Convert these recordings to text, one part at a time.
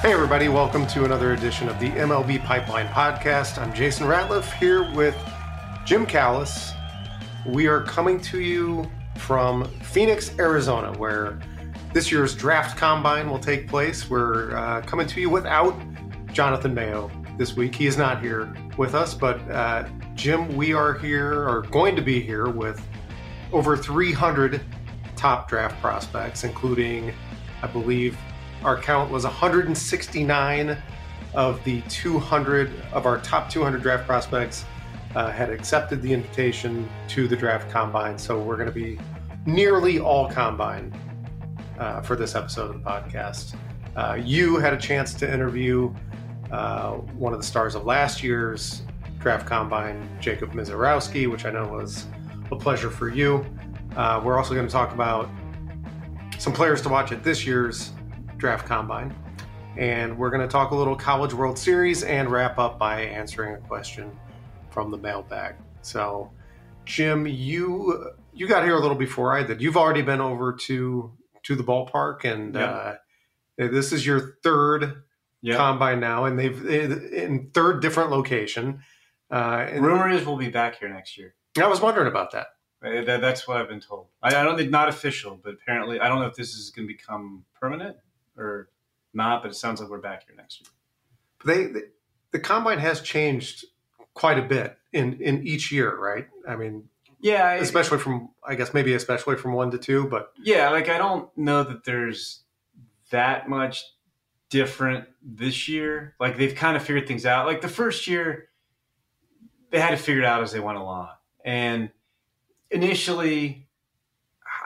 Hey, everybody, welcome to another edition of the MLB Pipeline Podcast. I'm Jason Ratliff here with Jim Callis. We are coming to you from Phoenix, Arizona, where this year's draft combine will take place. We're uh, coming to you without Jonathan Mayo this week. He is not here with us, but uh, Jim, we are here, or going to be here, with over 300 top draft prospects, including, I believe, our count was 169 of the 200 of our top 200 draft prospects uh, had accepted the invitation to the draft combine. So we're going to be nearly all combine uh, for this episode of the podcast. Uh, you had a chance to interview uh, one of the stars of last year's draft combine, Jacob Misiorowski, which I know was a pleasure for you. Uh, we're also going to talk about some players to watch at this year's draft combine. And we're going to talk a little College World Series and wrap up by answering a question from the mailbag. So, Jim, you you got here a little before I did. You've already been over to to the ballpark, and yep. uh, this is your third yep. combine now, and they've in third different location. Uh, Rumor is we'll be back here next year. I was wondering about that. Uh, that's what I've been told. I, I don't think not official, but apparently I don't know if this is going to become permanent or not, but it sounds like we're back here next year. They, they the combine has changed quite a bit in in each year, right? I mean, yeah, especially from I guess maybe especially from one to two, but yeah, like I don't know that there's that much different this year. Like they've kind of figured things out. Like the first year, they had to figure it out as they went along, and initially,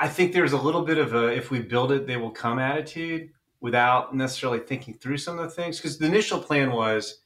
I think there's a little bit of a if we build it, they will come attitude without necessarily thinking through some of the things. Because the initial plan was,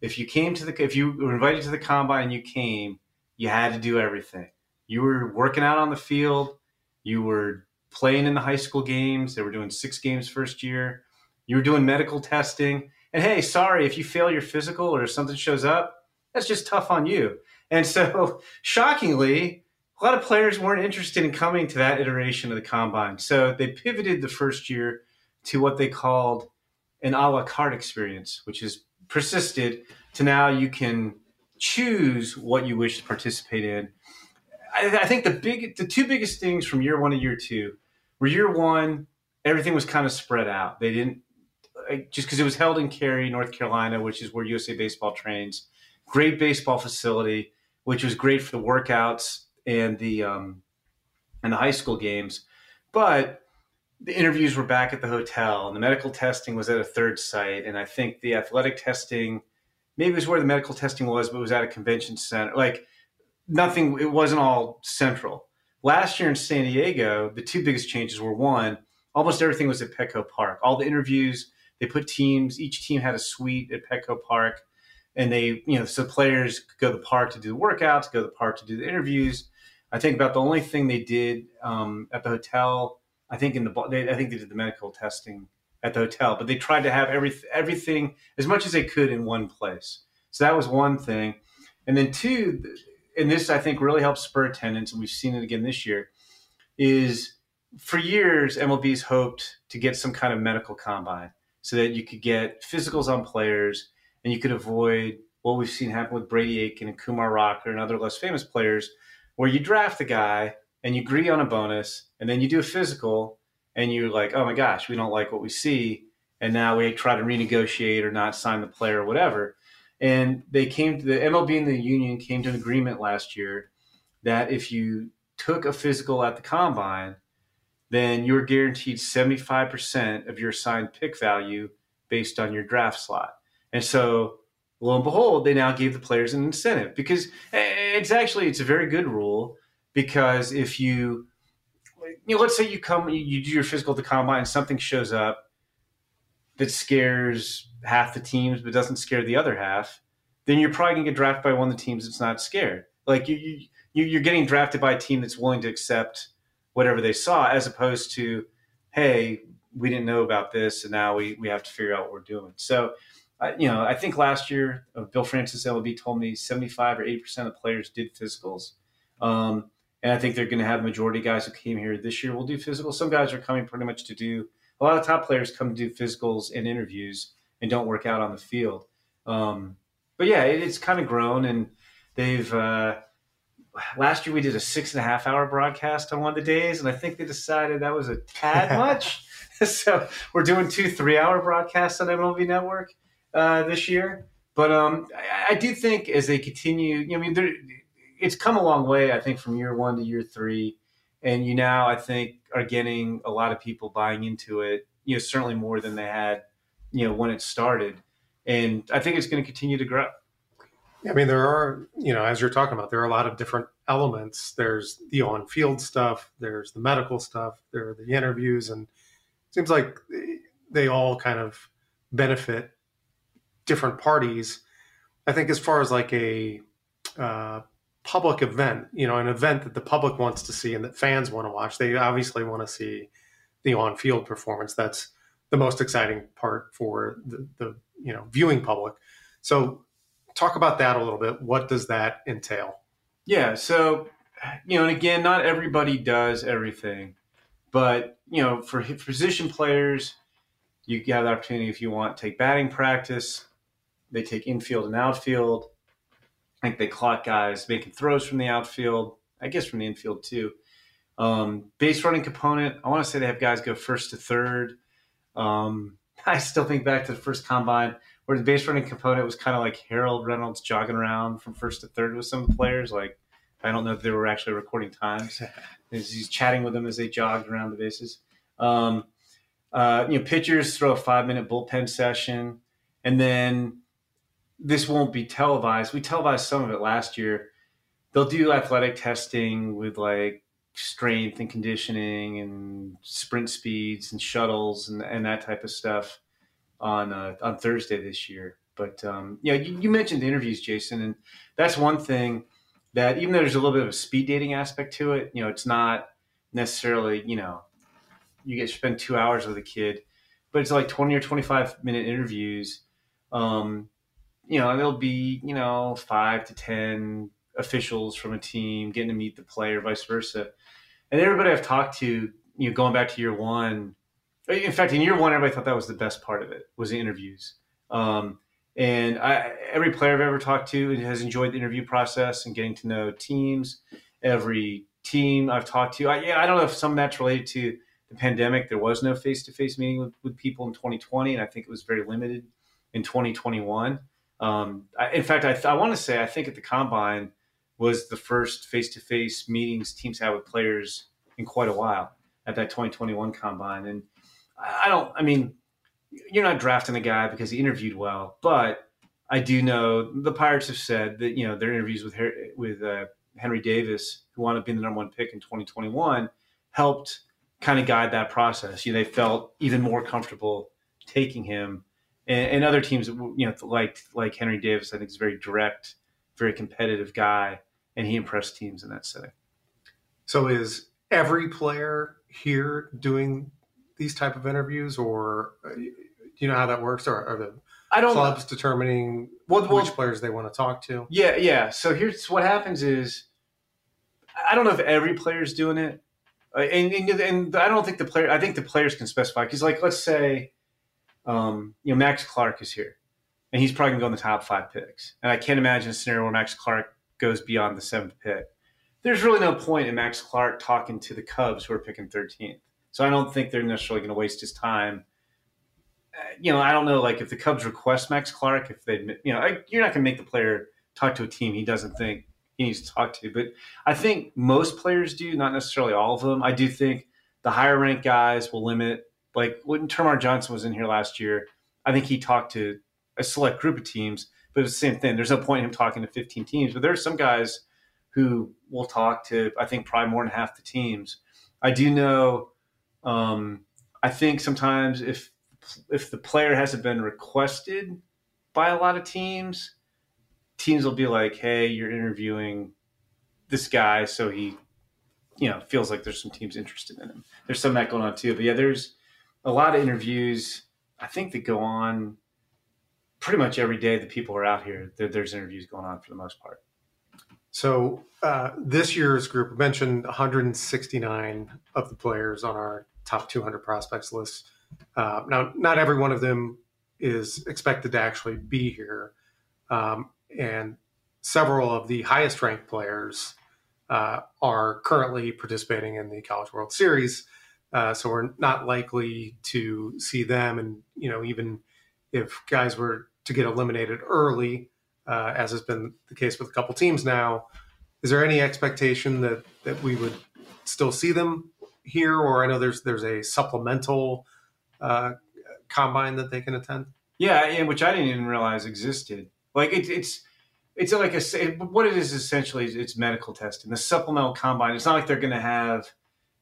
if you came to the, if you were invited to the combine and you came, you had to do everything. You were working out on the field. You were playing in the high school games. They were doing six games first year. You were doing medical testing. And hey, sorry if you fail your physical or something shows up, that's just tough on you. And so, shockingly, a lot of players weren't interested in coming to that iteration of the combine. So they pivoted the first year to what they called an a la carte experience, which has persisted to now you can choose what you wish to participate in. I, I, think the big, the two biggest things from year one to year two were year one, everything was kind of spread out. They didn't just because it was held in Cary, North Carolina, which is where USA Baseball trains. Great baseball facility, which was great for the workouts and the um, and the high school games, but the interviews were back at the hotel and the medical testing was at a third site and i think the athletic testing maybe it was where the medical testing was but it was at a convention center. Like nothing it wasn't all central. Last year in san diego the two biggest changes were one almost everything was at petco park. All the interviews they put teams each team had a suite at petco park and they you know so players could go to the park to do the workouts go to the park to do the interviews. I think about the only thing they did um, at the hotel I think in the they, I think they did the medical testing at the hotel, but they tried to have every, everything as much as they could in one place. So that was one thing, and then two, and this I think really helps spur attendance, and we've seen it again this year. Is for years MLB's hoped to get some kind of medical combine so that you could get physicals on players and you could avoid what we've seen happen with Brady Aiken and Kumar Rocker and other less famous players, where you draft the guy and you agree on a bonus and then you do a physical and you're like, oh my gosh, we don't like what we see. And now we try to renegotiate or not sign the player or whatever. And they came to the MLB and the union came to an agreement last year that if you took a physical at the combine, then you're guaranteed 75% of your assigned pick value based on your draft slot. And so lo and behold, they now gave the players an incentive because eh, it's actually it's a very good rule because if you you know, let's say you come, you do your physical to combine, and something shows up that scares half the teams but doesn't scare the other half, then you're probably gonna get drafted by one of the teams that's not scared. Like you, you you're getting drafted by a team that's willing to accept whatever they saw, as opposed to, hey, we didn't know about this, and now we we have to figure out what we're doing. So. You know, I think last year, uh, Bill Francis LB told me 75 or 80 percent of players did physicals. Um, and I think they're going to have majority guys who came here this year will do physicals. Some guys are coming pretty much to do a lot of top players come to do physicals and interviews and don't work out on the field. Um, but yeah, it, it's kind of grown, and they've. Uh, last year we did a six and a half hour broadcast on one of the days, and I think they decided that was a tad much. so we're doing two three hour broadcasts on MLB Network uh, this year. But um, I, I, do think as they continue, you know, I mean, it's come a long way. I think from year one to year three, and you now I think are getting a lot of people buying into it. You know, certainly more than they had, you know, when it started, and I think it's going to continue to grow. I mean, there are, you know, as you're talking about, there are a lot of different elements. There's the on field stuff, there's the medical stuff, there are the interviews, and it seems like they all kind of benefit different parties. I think as far as like a uh, public event, you know, an event that the public wants to see and that fans want to watch, they obviously want to see the on field performance. That's the most exciting part for the, the you know viewing public. So talk about that a little bit. What does that entail? Yeah. So, you know, and again, not everybody does everything, but, you know, for position players, you have the opportunity if you want take batting practice. They take infield and outfield. I think they clock guys making throws from the outfield. I guess from the infield too. Um, base running component. I want to say they have guys go first to third. Um, I still think back to the first combine where the base running component was kind of like Harold Reynolds jogging around from first to third with some players. Like, I don't know if they were actually recording times. he's chatting with them as they jogged around the bases. Um, uh, you know, pitchers throw a five minute bullpen session, and then this won't be televised. We televised some of it last year. They'll do athletic testing with like strength and conditioning and sprint speeds and shuttles and, and that type of stuff on uh, on Thursday this year. But um, yeah, you, you, mentioned interviews, Jason, and that's one thing that even though there's a little bit of a speed dating aspect to it, you know, it's not necessarily you know you get to spend two hours with a kid, but it's like twenty or twenty five minute interviews. Um, you know, there'll be you know five to ten officials from a team getting to meet the player, vice versa, and everybody I've talked to, you know, going back to year one in fact, in year one, everybody thought that was the best part of it was the interviews. Um, and I, every player I've ever talked to has enjoyed the interview process and getting to know teams. Every team I've talked to, I, yeah, I don't know if some of that's related to the pandemic. There was no face-to-face meeting with, with people in 2020, and I think it was very limited in 2021. Um, I, in fact, I, I want to say I think at the combine was the first face-to-face meetings teams had with players in quite a while at that 2021 combine, and I don't. I mean, you're not drafting a guy because he interviewed well, but I do know the Pirates have said that you know their interviews with with uh, Henry Davis, who wound up being the number one pick in 2021, helped kind of guide that process. You know, they felt even more comfortable taking him, and, and other teams, you know, like like Henry Davis, I think is a very direct, very competitive guy, and he impressed teams in that setting. So is every player here doing these type of interviews, or uh, do you know how that works? Or are the I don't clubs determining well, which well, players they want to talk to? Yeah, yeah. So here's what happens: is I don't know if every player is doing it, uh, and, and, and I don't think the player. I think the players can specify because, like, let's say, um, you know, Max Clark is here, and he's probably gonna go in the top five picks, and I can't imagine a scenario where Max Clark goes beyond the seventh pick. There's really no point in Max Clark talking to the Cubs who are picking 13th. So I don't think they're necessarily going to waste his time. Uh, you know, I don't know, like if the Cubs request Max Clark, if they, you know, I, you're not going to make the player talk to a team he doesn't think he needs to talk to. But I think most players do, not necessarily all of them. I do think the higher ranked guys will limit. Like when Termarr Johnson was in here last year, I think he talked to a select group of teams, but it's the same thing. There's no point in him talking to 15 teams. But there are some guys who will talk to, I think, probably more than half the teams. I do know um, I think sometimes if if the player hasn't been requested by a lot of teams, teams will be like, "Hey, you're interviewing this guy, so he, you know, feels like there's some teams interested in him." There's some of that going on too, but yeah, there's a lot of interviews. I think that go on pretty much every day. The people are out here. there's interviews going on for the most part. So uh, this year's group mentioned 169 of the players on our top 200 prospects list. Uh, now, not every one of them is expected to actually be here. Um, and several of the highest ranked players uh, are currently participating in the College World Series. Uh, so we're not likely to see them. And, you know, even if guys were to get eliminated early, uh, as has been the case with a couple teams now, is there any expectation that, that we would still see them here? Or I know there's there's a supplemental uh, combine that they can attend. Yeah, and which I didn't even realize existed. Like it, it's it's like a what it is essentially is it's medical testing. The supplemental combine. It's not like they're going to have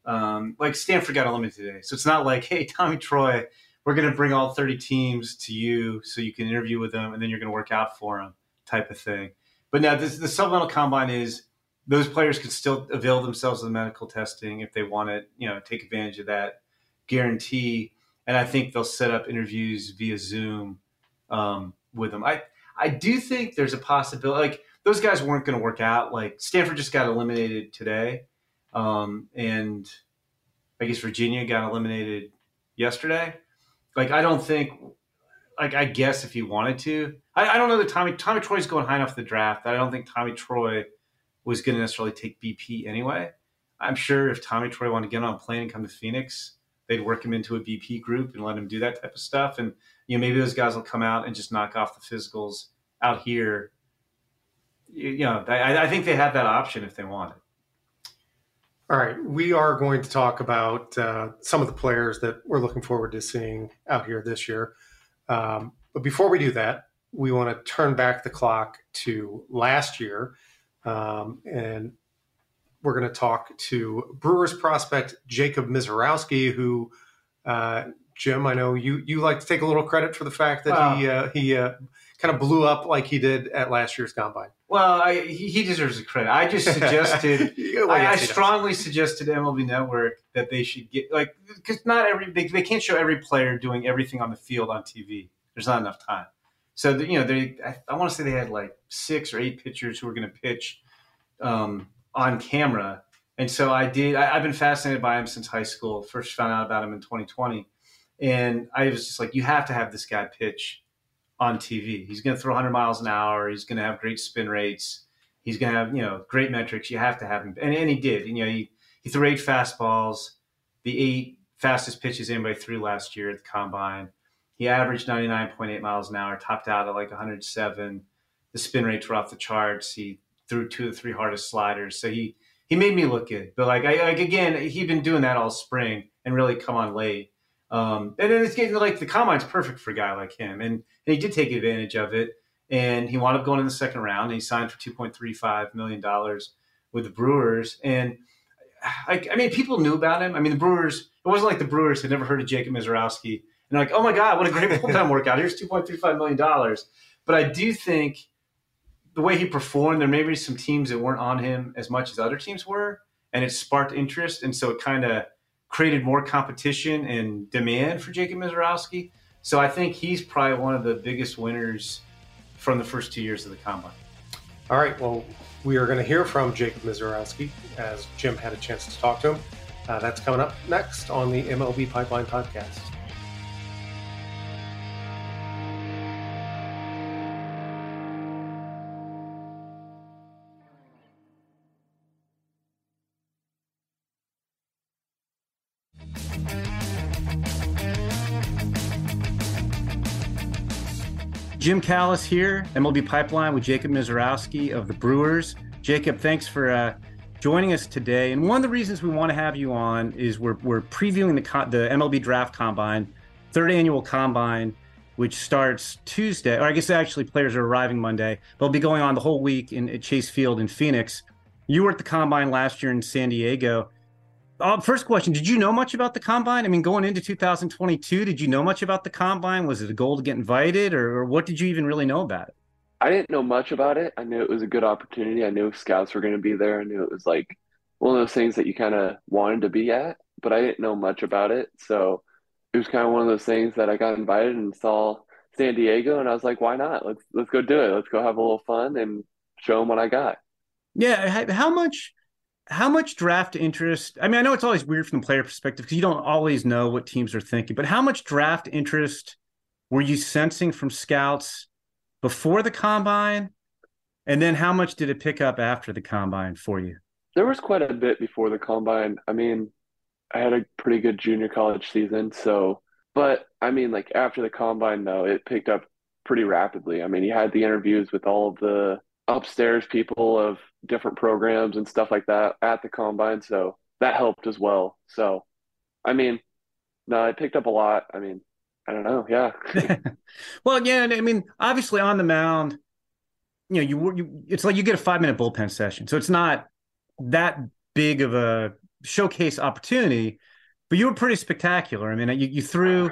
um, like Stanford got eliminated today, so it's not like hey Tommy Troy, we're going to bring all thirty teams to you so you can interview with them and then you're going to work out for them type of thing. But now this, the supplemental combine is those players can still avail themselves of the medical testing if they want to, you know, take advantage of that guarantee. And I think they'll set up interviews via Zoom um, with them. I I do think there's a possibility. Like those guys weren't going to work out. Like Stanford just got eliminated today, um, and I guess Virginia got eliminated yesterday. Like I don't think. Like I guess if he wanted to, I, I don't know that Tommy Tommy Troy's going high enough the draft. I don't think Tommy Troy was going to necessarily take BP anyway. I'm sure if Tommy Troy wanted to get on a plane and come to Phoenix, they'd work him into a BP group and let him do that type of stuff. And you know, maybe those guys will come out and just knock off the physicals out here. You, know, I, I think they have that option if they want it. All right, we are going to talk about uh, some of the players that we're looking forward to seeing out here this year. Um, but before we do that, we want to turn back the clock to last year um, and we're going to talk to Brewers prospect Jacob Misiorowski, who, uh, Jim, I know you you like to take a little credit for the fact that wow. he uh, he uh, kind of blew up like he did at last year's combine. Well, I, he deserves the credit. I just suggested, well, I, I strongly suggested MLB Network that they should get like because not every they, they can't show every player doing everything on the field on TV. There's not enough time. So you know, they I, I want to say they had like six or eight pitchers who were going to pitch um, on camera, and so I did. I, have been fascinated by him since high school. First found out about him in 2020, and I was just like, you have to have this guy pitch on TV. He's going to throw 100 miles an hour. He's going to have great spin rates. He's going to have you know great metrics. You have to have him, and, and he did. And, you know, he he threw eight fastballs, the eight fastest pitches anybody threw last year at the combine. He averaged 99.8 miles an hour, topped out at like 107. The spin rates were off the charts. He threw two of the three hardest sliders. So he he made me look good. But like I like again, he'd been doing that all spring and really come on late. Um, and then it's getting like the combine's perfect for a guy like him, and, and he did take advantage of it. And he wound up going in the second round. And he signed for two point three five million dollars with the Brewers. And like I mean, people knew about him. I mean, the Brewers. It wasn't like the Brewers had never heard of Jacob Misiorowski and like, oh my God, what a great full-time workout. Here's $2.35 million. But I do think the way he performed, there may be some teams that weren't on him as much as other teams were, and it sparked interest. And so it kind of created more competition and demand for Jacob Misiorowski. So I think he's probably one of the biggest winners from the first two years of the combine. All right. Well, we are going to hear from Jacob Misiorowski as Jim had a chance to talk to him. Uh, that's coming up next on the MLB Pipeline Podcast. Jim Callis here, MLB Pipeline with Jacob Misiorowski of the Brewers. Jacob, thanks for uh, joining us today. And one of the reasons we want to have you on is we're, we're previewing the, the MLB Draft Combine, third annual combine, which starts Tuesday. Or I guess actually players are arriving Monday. They'll be going on the whole week in at Chase Field in Phoenix. You were at the combine last year in San Diego. Uh, first question: Did you know much about the combine? I mean, going into 2022, did you know much about the combine? Was it a goal to get invited, or, or what did you even really know about it? I didn't know much about it. I knew it was a good opportunity. I knew scouts were going to be there. I knew it was like one of those things that you kind of wanted to be at, but I didn't know much about it. So it was kind of one of those things that I got invited and saw San Diego, and I was like, why not? Let's let's go do it. Let's go have a little fun and show them what I got. Yeah, how much how much draft interest? I mean, I know it's always weird from the player perspective because you don't always know what teams are thinking, but how much draft interest were you sensing from scouts before the combine? And then how much did it pick up after the combine for you? There was quite a bit before the combine. I mean, I had a pretty good junior college season, so but I mean like after the combine though, it picked up pretty rapidly. I mean, you had the interviews with all of the upstairs people of different programs and stuff like that at the combine, so that helped as well. So, I mean, no, I picked up a lot. I mean, I don't know. Yeah. well, yeah, I mean, obviously on the mound, you know, you, you it's like you get a five minute bullpen session, so it's not that big of a showcase opportunity, but you were pretty spectacular. I mean, you, you threw.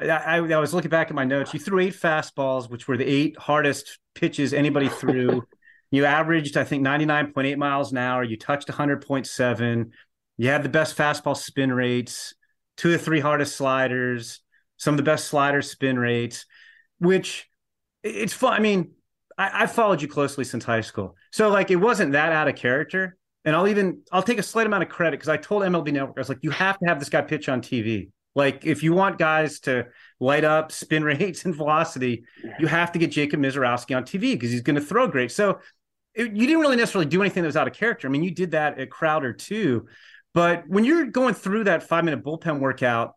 I, I, I was looking back at my notes. You threw eight fastballs, which were the eight hardest pitches anybody threw. you averaged, I think, 99.8 miles an hour. You touched 100.7. You had the best fastball spin rates, two of the three hardest sliders, some of the best slider spin rates, which it's fun. I mean, I, I followed you closely since high school. So, like, it wasn't that out of character and I'll even I'll take a slight amount of credit because I told MLB Network I was like, you have to have this guy pitch on TV. Like, if you want guys to light up spin rates and velocity, you have to get Jacob Misiorowski on TV because he's going to throw great. So it, you didn't really necessarily do anything that was out of character. I mean, you did that at Crowder too. But when you're going through that five minute bullpen workout,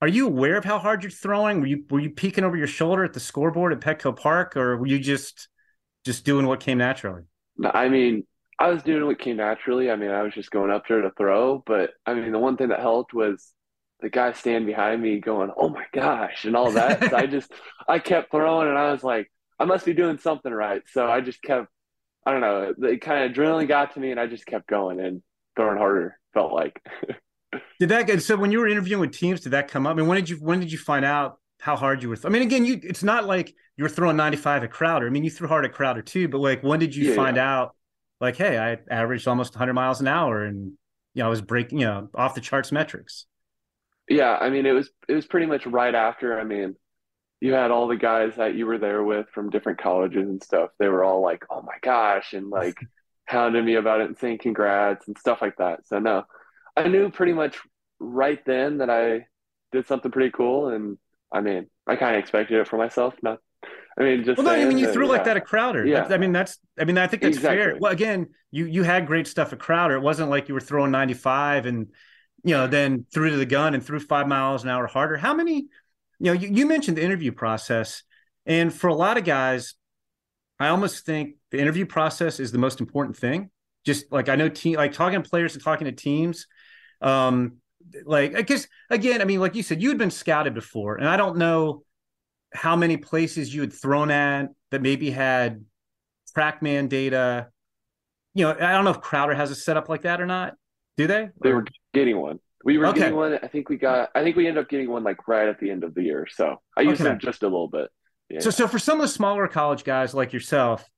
are you aware of how hard you're throwing? Were you were you peeking over your shoulder at the scoreboard at Petco Park, or were you just just doing what came naturally? I mean, I was doing what came naturally. I mean, I was just going up there to throw, but I mean, the one thing that helped was the guy standing behind me going, "Oh my gosh," and all that. so I just I kept throwing, and I was like, I must be doing something right. So I just kept, I don't know, the kind of adrenaline got to me, and I just kept going and throwing harder. Felt like. did that get so when you were interviewing with teams? Did that come up? I mean, when did you when did you find out how hard you were? Th- I mean, again, you it's not like you were throwing ninety five at Crowder. I mean, you threw hard at Crowder too, but like, when did you yeah, find yeah. out? like, hey, I averaged almost 100 miles an hour, and you know, I was breaking, you know, off the charts metrics. Yeah, I mean, it was it was pretty much right after. I mean, you had all the guys that you were there with from different colleges and stuff. They were all like, "Oh my gosh," and like hounding me about it and saying congrats and stuff like that. So no, I knew pretty much right then that I did something pretty cool, and I mean, I kind of expected it for myself. Not I mean, just well, no, I mean, you threw yeah. like that at Crowder. Yeah. I mean, that's, I mean, I think that's exactly. fair. Well, again, you you had great stuff at Crowder. It wasn't like you were throwing 95 and, you know, then threw to the gun and threw five miles an hour harder. How many, you know, you, you mentioned the interview process. And for a lot of guys, I almost think the interview process is the most important thing. Just like I know, team, like talking to players and talking to teams. Um, like, I guess, again, I mean, like you said, you had been scouted before, and I don't know how many places you had thrown at that maybe had TrackMan data. You know, I don't know if Crowder has a setup like that or not. Do they? They were getting one. We were okay. getting one. I think we got. I think we ended up getting one like right at the end of the year. So I used okay. it just a little bit. Yeah. So, so for some of the smaller college guys like yourself,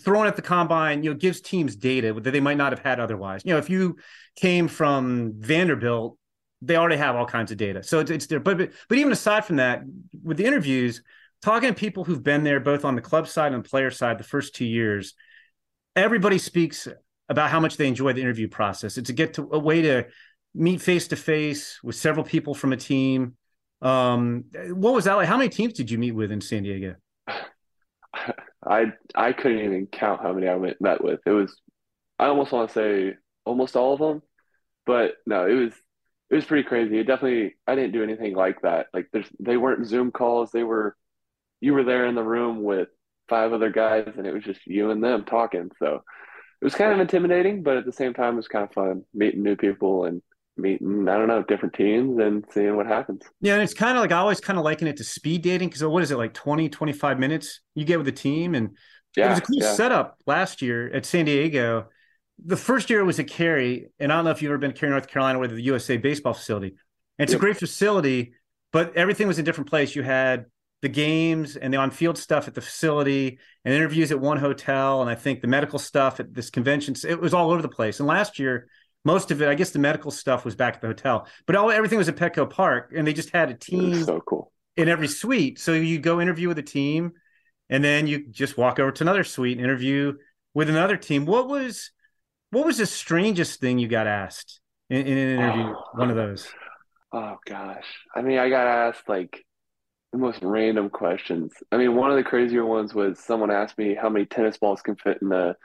throwing at the combine, you know, gives teams data that they might not have had otherwise. You know, if you came from Vanderbilt they already have all kinds of data. So it's, it's there. But, but, but even aside from that, with the interviews, talking to people who've been there both on the club side and the player side the first two years, everybody speaks about how much they enjoy the interview process. It's a get to a way to meet face to face with several people from a team. Um, what was that like? How many teams did you meet with in San Diego? I I couldn't even count how many I went, met with. It was I almost want to say almost all of them, but no, it was it was pretty crazy. It definitely I didn't do anything like that. Like there's they weren't Zoom calls. They were you were there in the room with five other guys and it was just you and them talking. So it was kind of intimidating, but at the same time it was kind of fun meeting new people and meeting I don't know different teams and seeing what happens. Yeah, and it's kind of like I always kind of liken it to speed dating because what is it like 20 25 minutes you get with a team and yeah, it was a cool yeah. setup last year at San Diego the first year it was at Cary, and I don't know if you've ever been to Cary, North Carolina, where the USA baseball facility. And it's yep. a great facility, but everything was in a different place. You had the games and the on-field stuff at the facility, and interviews at one hotel, and I think the medical stuff at this convention. It was all over the place. And last year, most of it, I guess, the medical stuff was back at the hotel, but all everything was at Petco Park, and they just had a team so cool in every suite. So you go interview with a team, and then you just walk over to another suite and interview with another team. What was what was the strangest thing you got asked in, in an interview? Oh. One of those. Oh gosh, I mean, I got asked like the most random questions. I mean, one of the crazier ones was someone asked me how many tennis balls can fit in a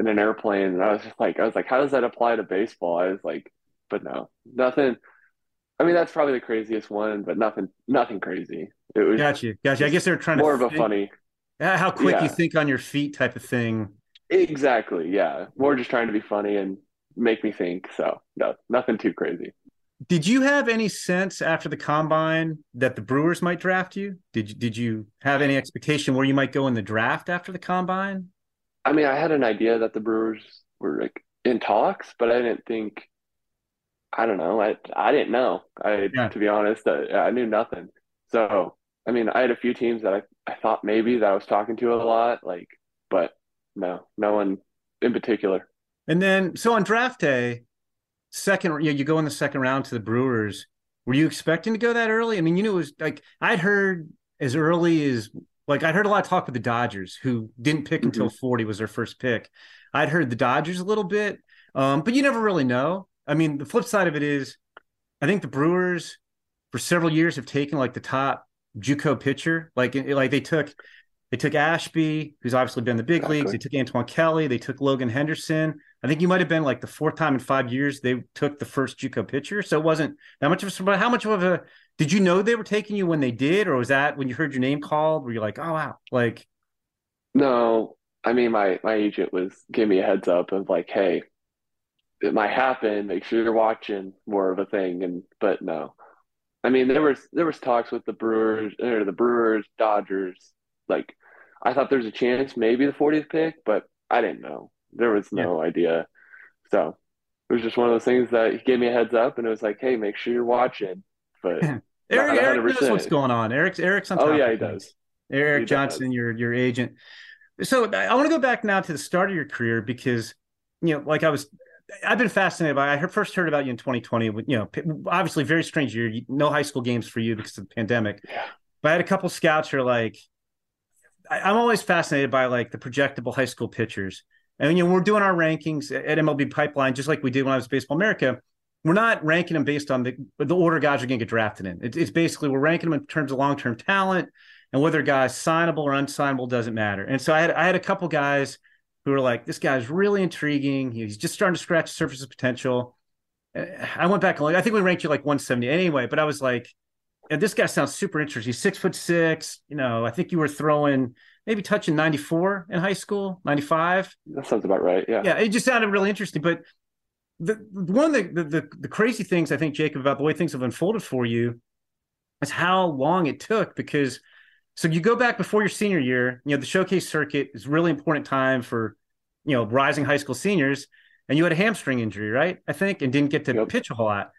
in an airplane, and I was just like, I was like, how does that apply to baseball? I was like, but no, nothing. I mean, that's probably the craziest one, but nothing, nothing crazy. It was gotcha, gotcha. I guess they're trying more to more of a funny, uh, how quick yeah. you think on your feet type of thing. Exactly. Yeah, more just trying to be funny and make me think. So no, nothing too crazy. Did you have any sense after the combine that the Brewers might draft you? Did you did you have any expectation where you might go in the draft after the combine? I mean, I had an idea that the Brewers were like in talks, but I didn't think. I don't know. I I didn't know. I yeah. to be honest, I, I knew nothing. So I mean, I had a few teams that I, I thought maybe that I was talking to a lot, like, but no, no one in particular. And then, so on draft day, second, you, know, you go in the second round to the Brewers. Were you expecting to go that early? I mean, you know, it was like I'd heard as early as like I'd heard a lot of talk with the Dodgers, who didn't pick mm-hmm. until 40 was their first pick. I'd heard the Dodgers a little bit, um, but you never really know. I mean, the flip side of it is, I think the Brewers for several years have taken like the top JUCO pitcher. Like like they took they took Ashby, who's obviously been in the big exactly. leagues. They took Antoine Kelly. They took Logan Henderson. I think you might have been like the fourth time in five years they took the first JUCO pitcher. So it wasn't that much of a. But how much of a did you know they were taking you when they did, or was that when you heard your name called? Were you like, oh wow, like? No, I mean my my agent was giving me a heads up of like, hey, it might happen. Make sure you're watching more of a thing. And but no, I mean there was there was talks with the Brewers or the Brewers Dodgers. Like I thought there was a chance maybe the 40th pick, but I didn't know. There was no yeah. idea. So it was just one of those things that he gave me a heads up, and it was like, hey, make sure you're watching. But Eric, Eric knows what's going on. Eric's Eric's on oh, top. Oh yeah, he does. Eric he Johnson, does. your your agent. So I want to go back now to the start of your career because you know, like I was, I've been fascinated by. I first heard about you in 2020. With you know, obviously very strange year. No high school games for you because of the pandemic. Yeah. But I had a couple scouts who are like, I, am always fascinated by like the projectable high school pitchers. And you know, we're doing our rankings at MLB Pipeline, just like we did when I was Baseball America. We're not ranking them based on the the order guys are going to get drafted in. It, it's basically we're ranking them in terms of long term talent and whether a guys signable or unsignable doesn't matter. And so I had I had a couple guys who were like, this guy's really intriguing. He's just starting to scratch the surface of potential. Uh, I went back and like I think we ranked you like 170 anyway, but I was like, and this guy sounds super interesting. He's six foot six. You know, I think you were throwing maybe touching 94 in high school, 95. That sounds about right. Yeah. Yeah. It just sounded really interesting. But the one of the, the, the crazy things I think, Jacob, about the way things have unfolded for you is how long it took because so you go back before your senior year, you know, the showcase circuit is really important time for, you know, rising high school seniors. And you had a hamstring injury, right? I think, and didn't get to yep. pitch a whole lot.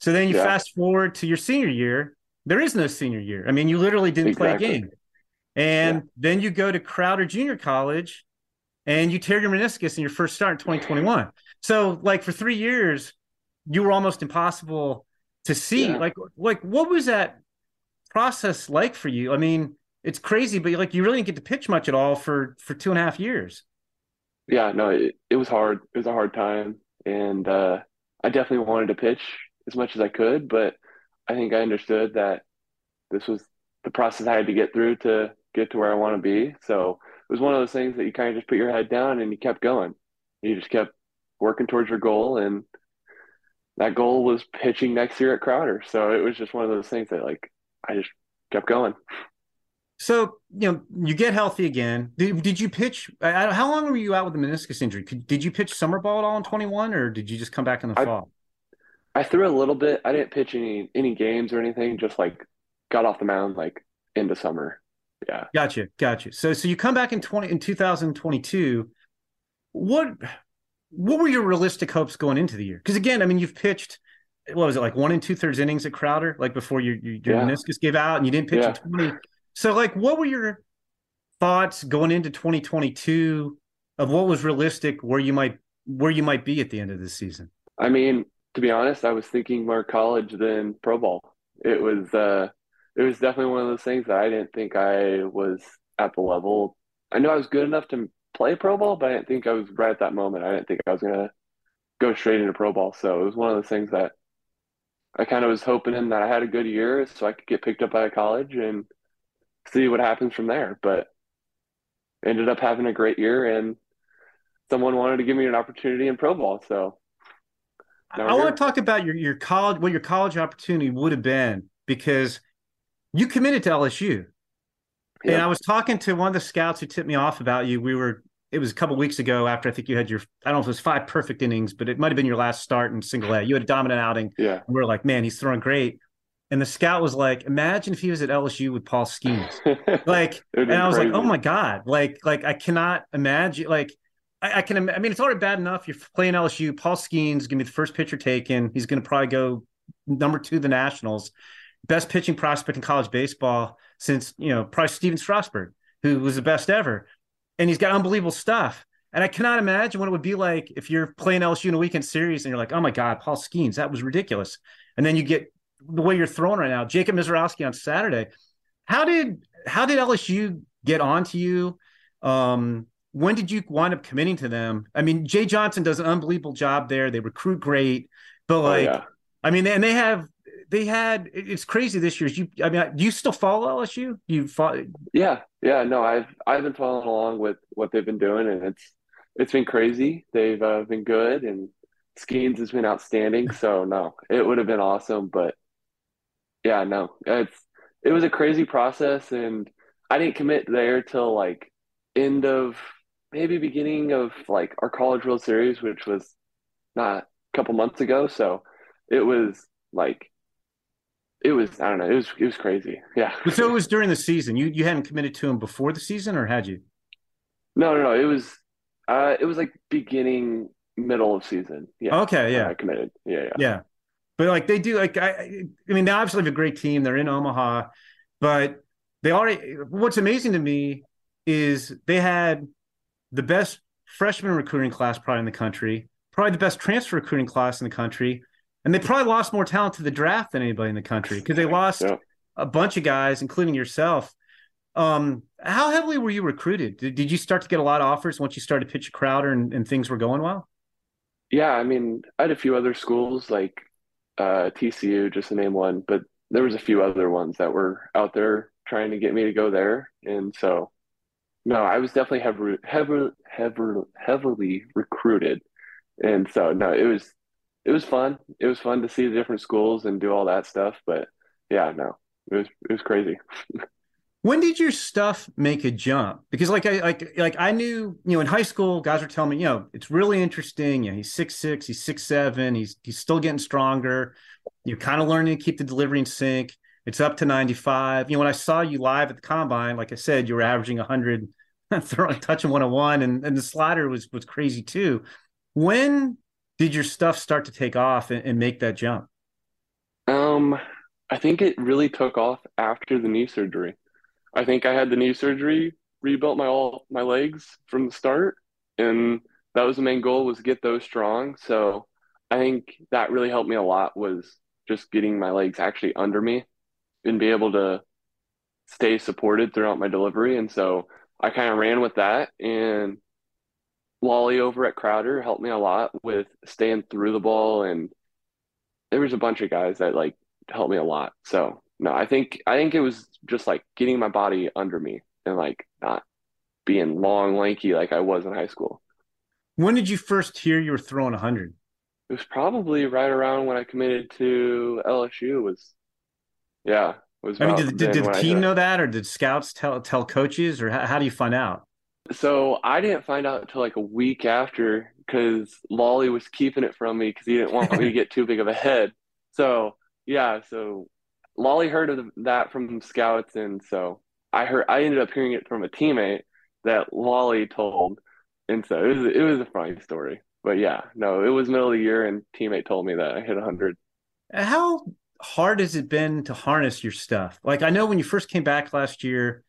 So then you yeah. fast forward to your senior year there is no senior year. I mean, you literally didn't exactly. play a game. And yeah. then you go to Crowder Junior College and you tear your meniscus in your first start in 2021. So, like, for three years, you were almost impossible to see. Yeah. Like, like what was that process like for you? I mean, it's crazy, but like, you really didn't get to pitch much at all for for two and a half years. Yeah, no, it, it was hard. It was a hard time, and uh, I definitely wanted to pitch as much as I could, but I think I understood that this was the process I had to get through to get to where I want to be. So it was one of those things that you kind of just put your head down and you kept going. You just kept working towards your goal, and that goal was pitching next year at Crowder. So it was just one of those things that like I just kept going. So you know, you get healthy again. Did, did you pitch? How long were you out with the meniscus injury? Did you pitch summer ball at all in twenty one, or did you just come back in the I, fall? I threw a little bit. I didn't pitch any any games or anything. Just like got off the mound like into summer. Yeah. Gotcha. Gotcha. So so you come back in twenty in two thousand twenty two. What what were your realistic hopes going into the year? Because again, I mean, you've pitched what was it like one and two thirds innings at Crowder, like before your your, your yeah. meniscus gave out and you didn't pitch yeah. in twenty. So like, what were your thoughts going into twenty twenty two of what was realistic, where you might where you might be at the end of the season? I mean, to be honest, I was thinking more college than pro ball. It was uh, it was definitely one of those things that I didn't think I was at the level. I knew I was good enough to play pro ball, but I didn't think I was right at that moment. I didn't think I was gonna go straight into pro ball. So it was one of those things that I kind of was hoping in that I had a good year so I could get picked up by a college and see what happens from there. But ended up having a great year, and someone wanted to give me an opportunity in pro ball. So I want to talk about your your college, what your college opportunity would have been, because you committed to LSU. Yeah. And I was talking to one of the scouts who tipped me off about you. We were it was a couple weeks ago after I think you had your I don't know if it was five perfect innings, but it might have been your last start in single A. You had a dominant outing. Yeah. we are like, man, he's throwing great. And the scout was like, imagine if he was at LSU with Paul Skenes. like, and I was crazy. like, oh my God. Like, like I cannot imagine like I, I, can I mean it's already bad enough. You're playing LSU. Paul Skenes gonna be the first pitcher taken. He's gonna probably go number two the Nationals. Best pitching prospect in college baseball since, you know, probably Stephen Strasburg, who was the best ever and he's got unbelievable stuff. And I cannot imagine what it would be like if you're playing LSU in a weekend series and you're like, oh my God, Paul Skenes, that was ridiculous. And then you get the way you're throwing right now, Jacob Misiorowski on Saturday. How did how did LSU get onto you? Um, when did you wind up committing to them? I mean, Jay Johnson does an unbelievable job there. They recruit great, but like, oh, yeah. I mean, and they have they had it's crazy this year. You, I mean, do you still follow LSU? You follow? Yeah, yeah. No, I've I've been following along with what they've been doing, and it's it's been crazy. They've uh, been good, and Skenes has been outstanding. So no, it would have been awesome, but yeah, no, it's it was a crazy process, and I didn't commit there till like end of maybe beginning of like our College World Series, which was not a couple months ago. So it was like it was I don't know. It was it was crazy. Yeah. So it was during the season. You you hadn't committed to him before the season, or had you? No, no, no. It was uh it was like beginning middle of season. Yeah. Okay. Yeah. I committed. Yeah. Yeah. Yeah. But like they do, like I, I mean, they obviously have a great team. They're in Omaha, but they already. What's amazing to me is they had the best freshman recruiting class probably in the country, probably the best transfer recruiting class in the country, and they probably lost more talent to the draft than anybody in the country because they lost yeah. a bunch of guys, including yourself. Um, how heavily were you recruited? Did, did you start to get a lot of offers once you started to pitch Crowder and, and things were going well? Yeah, I mean, I had a few other schools like uh, TCU, just to name one, but there was a few other ones that were out there trying to get me to go there, and so no, I was definitely heavily, heavily, heavily, heavily recruited, and so no, it was it was fun. It was fun to see the different schools and do all that stuff. But yeah, no, it was it was crazy. when did your stuff make a jump? Because like I like like I knew you know in high school guys were telling me you know it's really interesting. You know he's six six, he's six seven, he's he's still getting stronger. You're kind of learning to keep the delivery in sync. It's up to 95. You know when I saw you live at the combine, like I said, you were averaging 100, throwing touching 101, and and the slider was was crazy too. When did your stuff start to take off and, and make that jump? Um, I think it really took off after the knee surgery. I think I had the knee surgery, rebuilt my all my legs from the start, and that was the main goal was to get those strong. So I think that really helped me a lot was just getting my legs actually under me and be able to stay supported throughout my delivery. And so I kind of ran with that and Lolly over at Crowder helped me a lot with staying through the ball, and there was a bunch of guys that like helped me a lot. So no, I think I think it was just like getting my body under me and like not being long, lanky like I was in high school. When did you first hear you were throwing 100? It was probably right around when I committed to LSU. Was yeah, was. I mean, did, did, did the team know that, or did scouts tell tell coaches, or how, how do you find out? So I didn't find out until like a week after because Lolly was keeping it from me because he didn't want me to get too big of a head. So yeah, so Lolly heard of that from scouts, and so I heard I ended up hearing it from a teammate that Lolly told, and so it was it was a funny story. But yeah, no, it was middle of the year, and teammate told me that I hit hundred. How hard has it been to harness your stuff? Like I know when you first came back last year,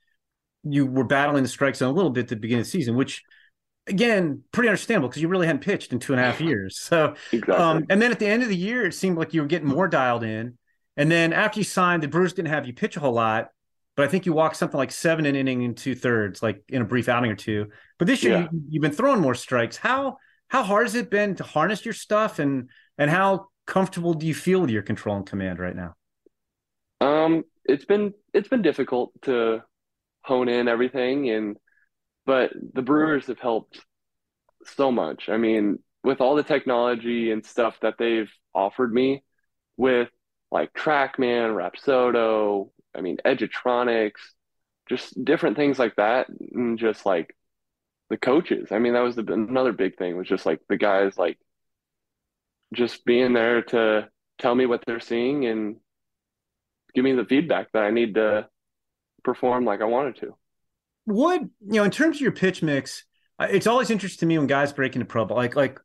you were battling the strike zone a little bit at the beginning of the season, which again, pretty understandable because you really hadn't pitched in two and a half years. So, exactly. um, and then at the end of the year, it seemed like you were getting more dialed in. And then after you signed, the Brewers didn't have you pitch a whole lot, but I think you walked something like seven an inning and two thirds, like in a brief outing or two. But this year, yeah. you, have been throwing more strikes. How how hard has it been to harness your stuff, and and how comfortable do you feel with your control and command right now? Um, it's been it's been difficult to hone in everything. And but the Brewers have helped so much. I mean, with all the technology and stuff that they've offered me with like TrackMan, Rapsodo, I mean, Edgertronics, just different things like that, and just like the coaches. I mean, that was the, another big thing was just like the guys like just being there to tell me what they're seeing and give me the feedback that I need to perform like I wanted to. What you know, in terms of your pitch mix, uh, it's always interesting to me when guys break into pro ball, like like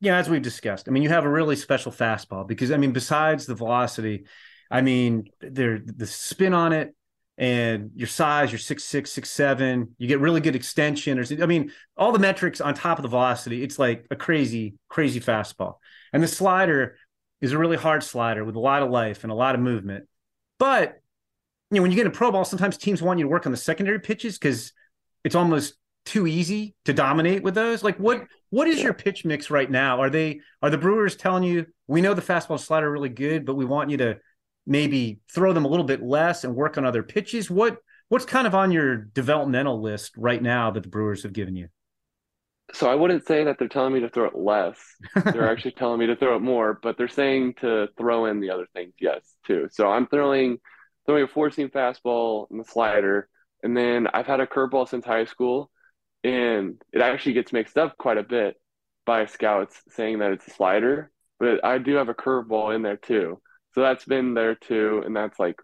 yeah, as we've discussed. I mean, you have a really special fastball because I mean, besides the velocity, I mean, there the spin on it and your size, you're six six, six seven. You get really good extension. Or I mean, all the metrics on top of the velocity. It's like a crazy, crazy fastball. And the slider is a really hard slider with a lot of life and a lot of movement. But you know, when you get a pro ball, sometimes teams want you to work on the secondary pitches because it's almost too easy to dominate with those. Like what what is your pitch mix right now? Are they are the Brewers telling you we know the fastball slider are really good, but we want you to maybe throw them a little bit less and work on other pitches? What what's kind of on your developmental list right now that the Brewers have given you? So I wouldn't say that they're telling me to throw it less. They're actually telling me to throw it more, but they're saying to throw in the other things, yes, too. So I'm throwing throwing a four seam fastball and the slider, and then I've had a curveball since high school, and it actually gets mixed up quite a bit by scouts saying that it's a slider, but I do have a curveball in there too. So that's been there too, and that's like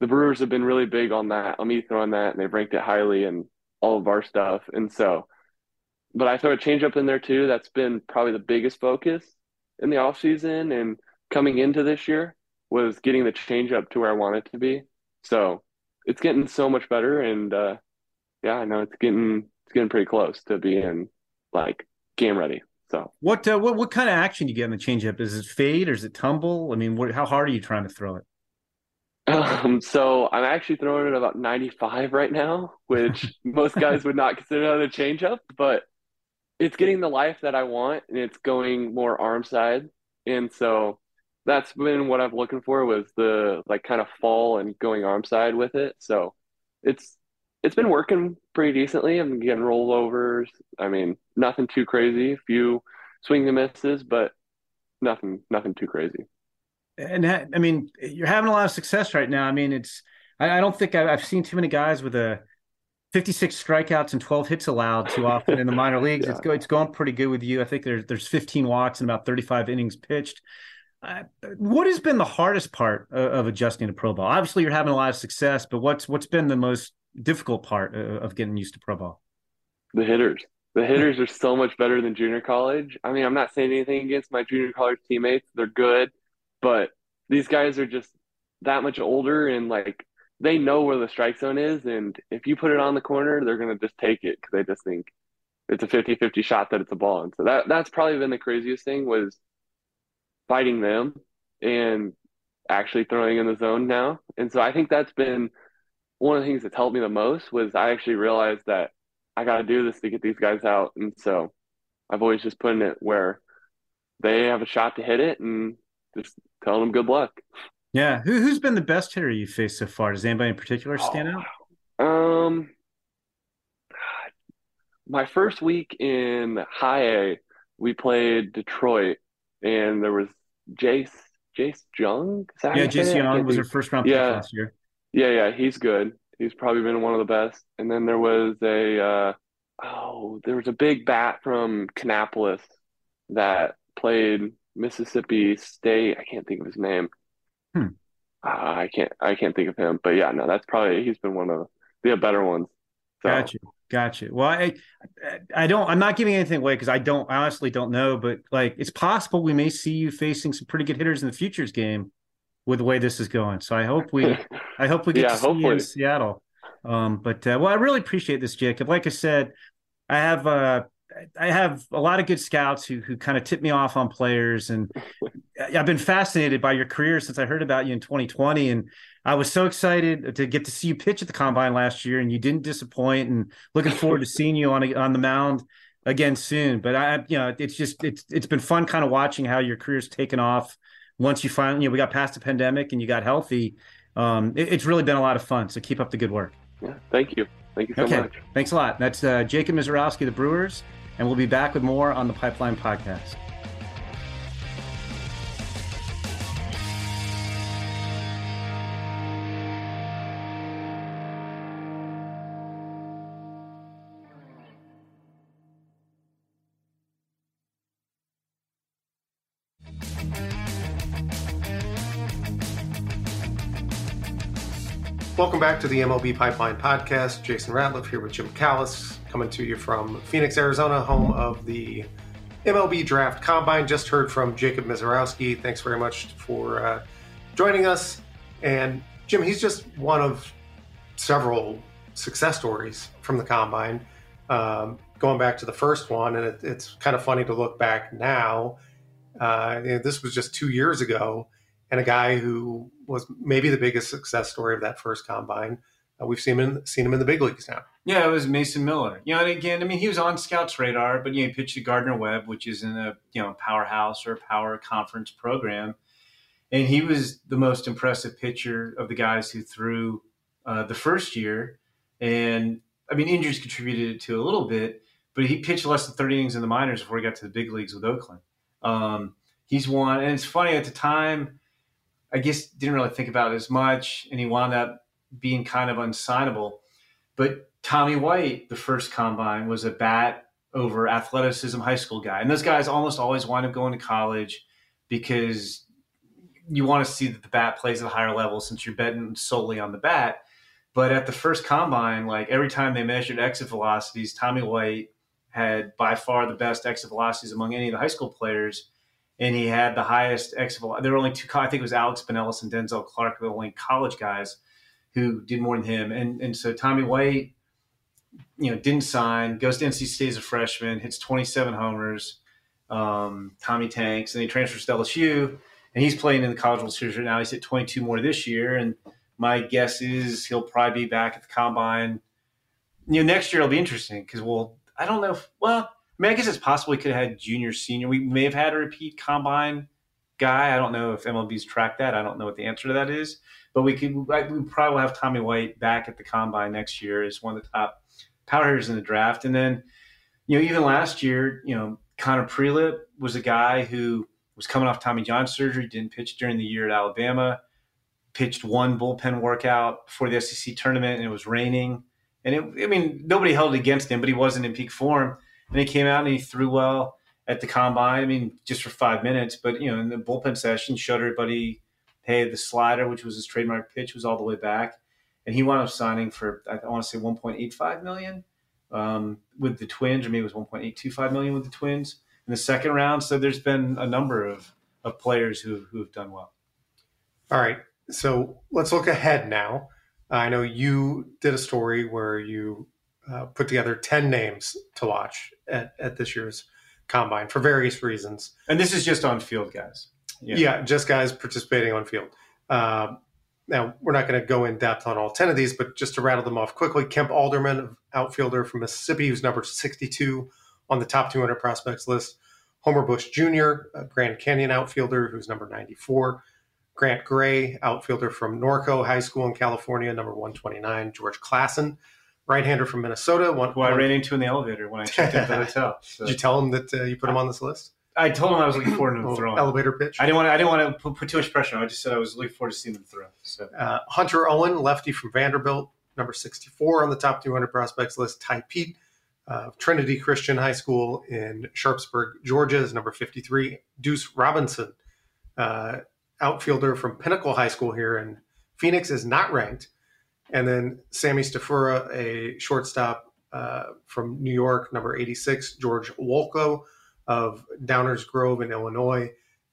the Brewers have been really big on that, on me throwing that, and they've ranked it highly in all of our stuff. And so, but I throw a changeup in there too. That's been probably the biggest focus in the off season and coming into this year was getting the changeup to where I want it to be. So it's getting so much better, and uh, yeah, I know it's getting it's getting pretty close to being like game ready. So what uh, what what kind of action do you get in the changeup? Is it fade or is it tumble? I mean, what, how hard are you trying to throw it? Um, so I'm actually throwing it about 95 right now, which most guys would not consider that a changeup, but it's getting the life that I want and it's going more arm side. And so that's been what I'm looking for was the like kind of fall and going arm side with it. So it's it's been working pretty decently. I'm getting rollovers. I mean, nothing too crazy. A few swing and misses, but nothing nothing too crazy. And I mean, you're having a lot of success right now. I mean, it's I, don't think I've seen too many guys with a 56 strikeouts and 12 hits allowed too often in the minor leagues. yeah. It's go, it's going pretty good with you. I think there's there's 15 walks and about 35 innings pitched. Uh, what has been the hardest part of, of adjusting to pro ball? Obviously, you're having a lot of success, but what's what's been the most difficult part of getting used to pro ball? The hitters. The hitters are so much better than junior college. I mean, I'm not saying anything against my junior college teammates. They're good, but these guys are just that much older and like they know where the strike zone is. And if you put it on the corner, they're going to just take it because they just think it's a 50 50 shot that it's a ball. And so that, that's probably been the craziest thing was fighting them and actually throwing in the zone now. And so I think that's been one of the things that's helped me the most was I actually realized that I got to do this to get these guys out. And so I've always just put it where they have a shot to hit it and just telling them good luck. Yeah. Who, who's been the best hitter you've faced so far? Does anybody in particular stand out? Um, my first week in high A, we played Detroit and there was Jace, Jace Jung. yeah, Jace Jung was her first round pick yeah. last year. Yeah, yeah, he's good. He's probably been one of the best. And then there was a uh, oh, there was a big bat from Kannapolis that played Mississippi State. I can't think of his name. Hmm. Uh, I can't I can't think of him. But yeah, no, that's probably he's been one of the better ones. So. Gotcha. Gotcha. Well, I, I don't. I'm not giving anything away because I don't. I honestly don't know. But like, it's possible we may see you facing some pretty good hitters in the futures game with the way this is going. So I hope we, I hope we get yeah, to see hopefully. you in Seattle. Um, but uh, well, I really appreciate this, Jacob. Like I said, I have uh, I have a lot of good scouts who who kind of tip me off on players, and I've been fascinated by your career since I heard about you in 2020, and I was so excited to get to see you pitch at the combine last year, and you didn't disappoint, and looking forward to seeing you on a, on the mound again soon. But I, you know, it's just it's it's been fun kind of watching how your career's taken off once you finally, you know, we got past the pandemic and you got healthy, um, it, it's really been a lot of fun. So keep up the good work. Yeah, thank you. Thank you so okay. much. Thanks a lot. That's uh, Jacob Misiorowski, the Brewers, and we'll be back with more on the Pipeline Podcast. Back to the MLB Pipeline Podcast. Jason Ratliff here with Jim Callis, coming to you from Phoenix, Arizona, home of the MLB Draft Combine. Just heard from Jacob Misiorowski. Thanks very much for uh, joining us. And Jim, he's just one of several success stories from the Combine. Um, going back to the first one, and it, it's kind of funny to look back now. Uh, you know, this was just two years ago, and a guy who was maybe the biggest success story of that first combine. Uh, we've seen him seen him in the big leagues now. Yeah, it was Mason Miller. You know, and again, I mean, he was on scouts' radar, but you know, he pitched to Gardner Webb, which is in a you know powerhouse or power conference program, and he was the most impressive pitcher of the guys who threw uh, the first year. And I mean, injuries contributed to a little bit, but he pitched less than 30 innings in the minors before he got to the big leagues with Oakland. Um, he's won, and it's funny at the time I guess didn't really think about it as much, and he wound up being kind of unsignable. But Tommy White, the first combine, was a bat over athleticism high school guy, and those guys almost always wind up going to college because you want to see that the bat plays at a higher level since you're betting solely on the bat. But at the first combine, like every time they measured exit velocities, Tommy White had by far the best exit velocities among any of the high school players and he had the highest exit. There were only two. I think it was Alex Binelas and Denzel Clark, the only college guys who did more than him. And and so Tommy White, you know, didn't sign. Goes to NC State as a freshman, hits 27 homers. Um, Tommy tanks, and he transfers to LSU, and he's playing in the College World Series right now. He's hit 22 more this year, and my guess is he'll probably be back at the combine. You know, next year it'll be interesting because we'll. I don't know if well I mean, I guess it's possible we could have had junior, senior. We may have had a repeat combine guy. I don't know if MLB's tracked that. I don't know what the answer to that is. But we could. We probably will have Tommy White back at the combine next year as one of the top power hitters in the draft. And then, you know, even last year, you know, Connor Prielipp was a guy who was coming off Tommy John surgery, didn't pitch during the year at Alabama, pitched one bullpen workout before the SEC tournament, and it was raining. And it, I mean, nobody held against him, but he wasn't in peak form and he came out and he threw well at the combine. I mean, just for five minutes, but you know, in the bullpen session, showed everybody, hey, the slider, which was his trademark pitch, was all the way back, and he wound up signing for I want to say 1.85 million um, with the Twins, or maybe it was 1.825 million with the Twins in the second round. So there's been a number of of players who who have done well. All right, so let's look ahead now. I know you did a story where you uh, put together 10 names to watch at, at this year's combine for various reasons. And this is just on field guys. Yeah, yeah just guys participating on field. Uh, now, we're not going to go in depth on all 10 of these, but just to rattle them off quickly Kemp Alderman, outfielder from Mississippi, who's number 62 on the top 200 prospects list. Homer Bush Jr., Grand Canyon outfielder, who's number 94. Grant Gray, outfielder from Norco High School in California, number 129. George Klassen, right-hander from Minnesota. One, who I ran into in the elevator when I checked into the hotel. So. Did you tell him that uh, you put him on this list? I told him I was looking forward to him throwing. Elevator pitch. I didn't want. To, I didn't want to put, put, too much pressure on. I just said I was looking forward to seeing him throw. So uh, Hunter Owen, lefty from Vanderbilt, number sixty-four on the top two hundred prospects list. Tai Peete, uh, Trinity Christian High School in Sharpsburg, Georgia, is number fifty-three. Duce Robinson, uh, outfielder from Pinnacle High School here in Phoenix, is not ranked. And then Sammy Stafura, a shortstop uh, from New York, number 86. George Wolkow of Downers Grove in Illinois,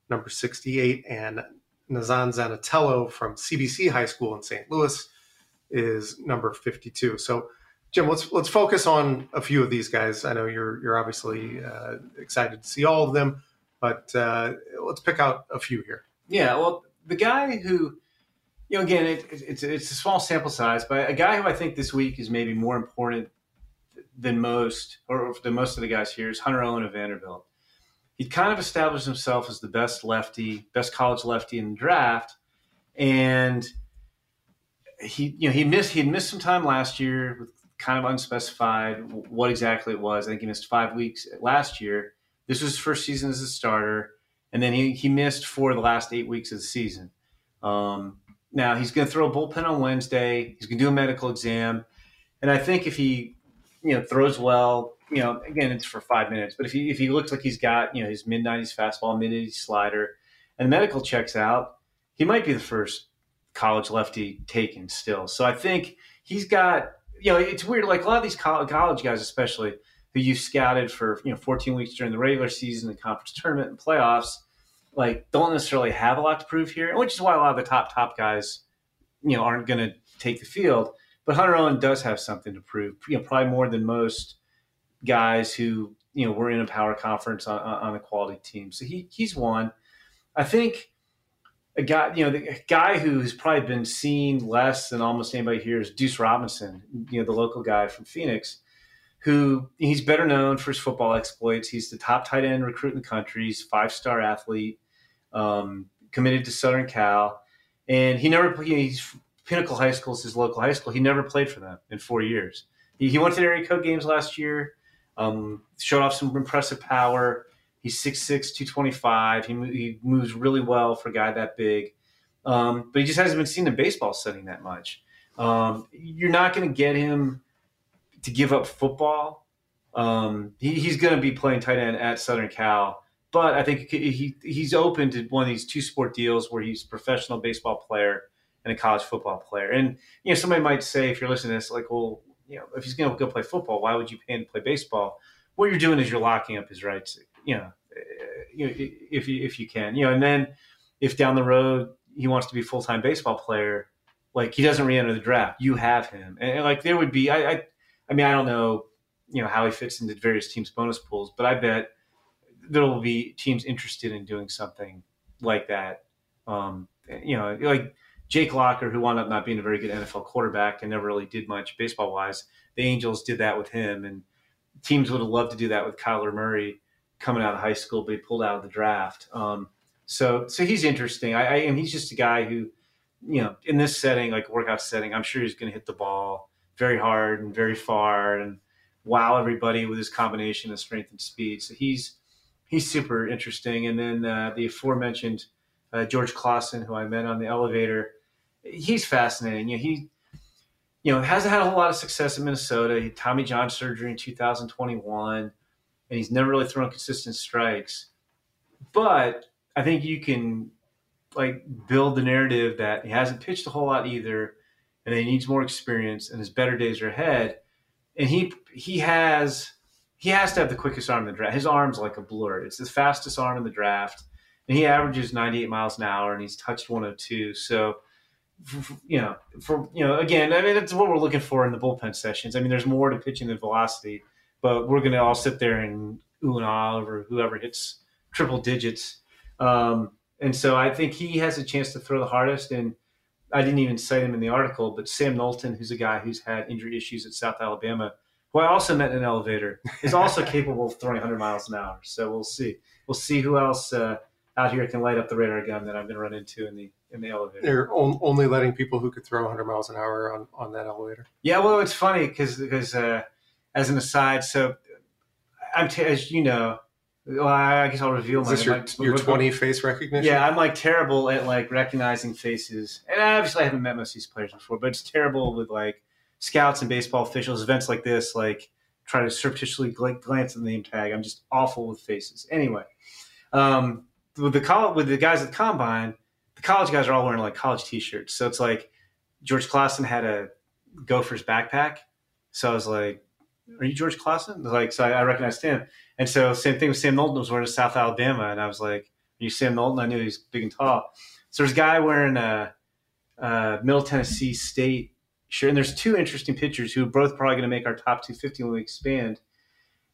number 68. And Nazzan Zanetello from CBC High School in St. Louis is number 52. So, Jim, let's let's focus on a few of these guys. I know you're you're obviously uh, excited to see all of them, but uh, let's pick out a few here. Yeah, well, the guy who you know, again, it, it's it's a small sample size, but a guy who I think this week is maybe more important than most, or than most of the guys here, is Hunter Owen of Vanderbilt. He kind of established himself as the best lefty, best college lefty in the draft, and he you know he missed he had missed some time last year with kind of unspecified what exactly it was. I think he missed five weeks last year. This was his first season as a starter, and then he he missed for the last eight weeks of the season. Um, now he's going to throw a bullpen on Wednesday. He's going to do a medical exam, and I think if he you know throws well, you know again it's for five minutes, but if he if he looks like he's got you know his mid nineties fastball, mid eighties slider, and the medical checks out, he might be the first college lefty taken still. So I think he's got you know it's weird like a lot of these college guys especially who you scouted for you know 14 weeks during the regular season, the conference tournament, and playoffs like don't necessarily have a lot to prove here, which is why a lot of the top top guys, you know, aren't going to take the field. But Hunter Owen does have something to prove, you know, probably more than most guys who you know were in a power conference on, on a quality team. So he he's one. I think a guy, you know, the guy who's probably been seen less than almost anybody here is Duce Robinson, you know, the local guy from Phoenix, who he's better known for his football exploits. He's the top tight end recruit in the country. He's five star athlete um, committed to Southern Cal, and he never he's Pinnacle High School is his local high school. He never played for them in four years. He, he went to the area code games last year, um, showed off some impressive power. He's 6'6", 225. He, he moves really well for a guy that big, um, but he just hasn't been seen in baseball setting that much. Um, you're not going to get him to give up football. Um, he, he's going to be playing tight end at Southern Cal but I think he he's open to one of these two sport deals where he's a professional baseball player and a college football player. And you know, somebody might say if you're listening to this, like, well, you know, if he's going to go play football, why would you pay him to play baseball? What you're doing is you're locking up his rights. You know, eh, if you if you can, you know, and then if down the road he wants to be full time baseball player, like he doesn't re-enter the draft, you have him, and, and like there would be, I, I, I mean, I don't know, you know, how he fits into various teams' bonus pools, but I bet there will be teams interested in doing something like that. Um, you know, like Jake Locker, who wound up not being a very good NFL quarterback and never really did much baseball wise. The Angels did that with him, and teams would have loved to do that with Kyler Murray coming out of high school, but he pulled out of the draft. Um, so, so he's interesting. I, I, and he's just a guy who, you know, in this setting, like workout setting, I'm sure he's going to hit the ball very hard and very far and wow everybody with his combination of strength and speed. So he's he's super interesting. And then uh, the aforementioned uh, George Klassen, who I met on the elevator, he's fascinating. You know, he you know hasn't had a whole lot of success in Minnesota. He Tommy John surgery in 2021, and he's never really thrown consistent strikes. But I think you can like build the narrative that he hasn't pitched a whole lot either, and he needs more experience, and his better days are ahead. And he he has he has to have the quickest arm in the draft. His arm's like a blur. It's the fastest arm in the draft, and he averages 98 miles an hour, and he's touched 102. So, you know, for you know, again, I mean, that's what we're looking for in the bullpen sessions. I mean, there's more to pitching than velocity, but we're going to all sit there and ooh and ah over whoever hits triple digits. Um, and so I think he has a chance to throw the hardest. And I didn't even cite him in the article, but Sam Knowlton, who's a guy who's had injury issues at South Alabama who I also met in an elevator, is also capable of throwing 100 miles an hour. So we'll see. We'll see who else uh, out here can light up the radar gun that I'm going to run into in the in the elevator. They're only letting people who could throw 100 miles an hour on, on that elevator. Yeah, well, it's funny because because uh, as an aside, so I'm t- as you know. Well, I guess I'll reveal Is my, this your, my, your 20 face recognition? Yeah, I'm like terrible at like recognizing faces, and obviously I haven't met most of these players before, but it's terrible with like scouts and baseball officials, events like this, like try to surreptitiously glance at the name tag. I'm just awful with faces. Anyway, um, with the college, with the guys at the combine, the college guys are all wearing like college T-shirts. So it's like George Klassen had a Gophers backpack. So I was like, "Are you George Klassen?" Like, so I, I recognized him. And so same thing with Sam Knowlton was wearing a South Alabama, and I was like, "Are you Sam Knowlton?" I knew he was big and tall. So there's a guy wearing a, a Middle Tennessee State Sure. And there's two interesting pitchers who are both probably going to make our top 250 when we expand.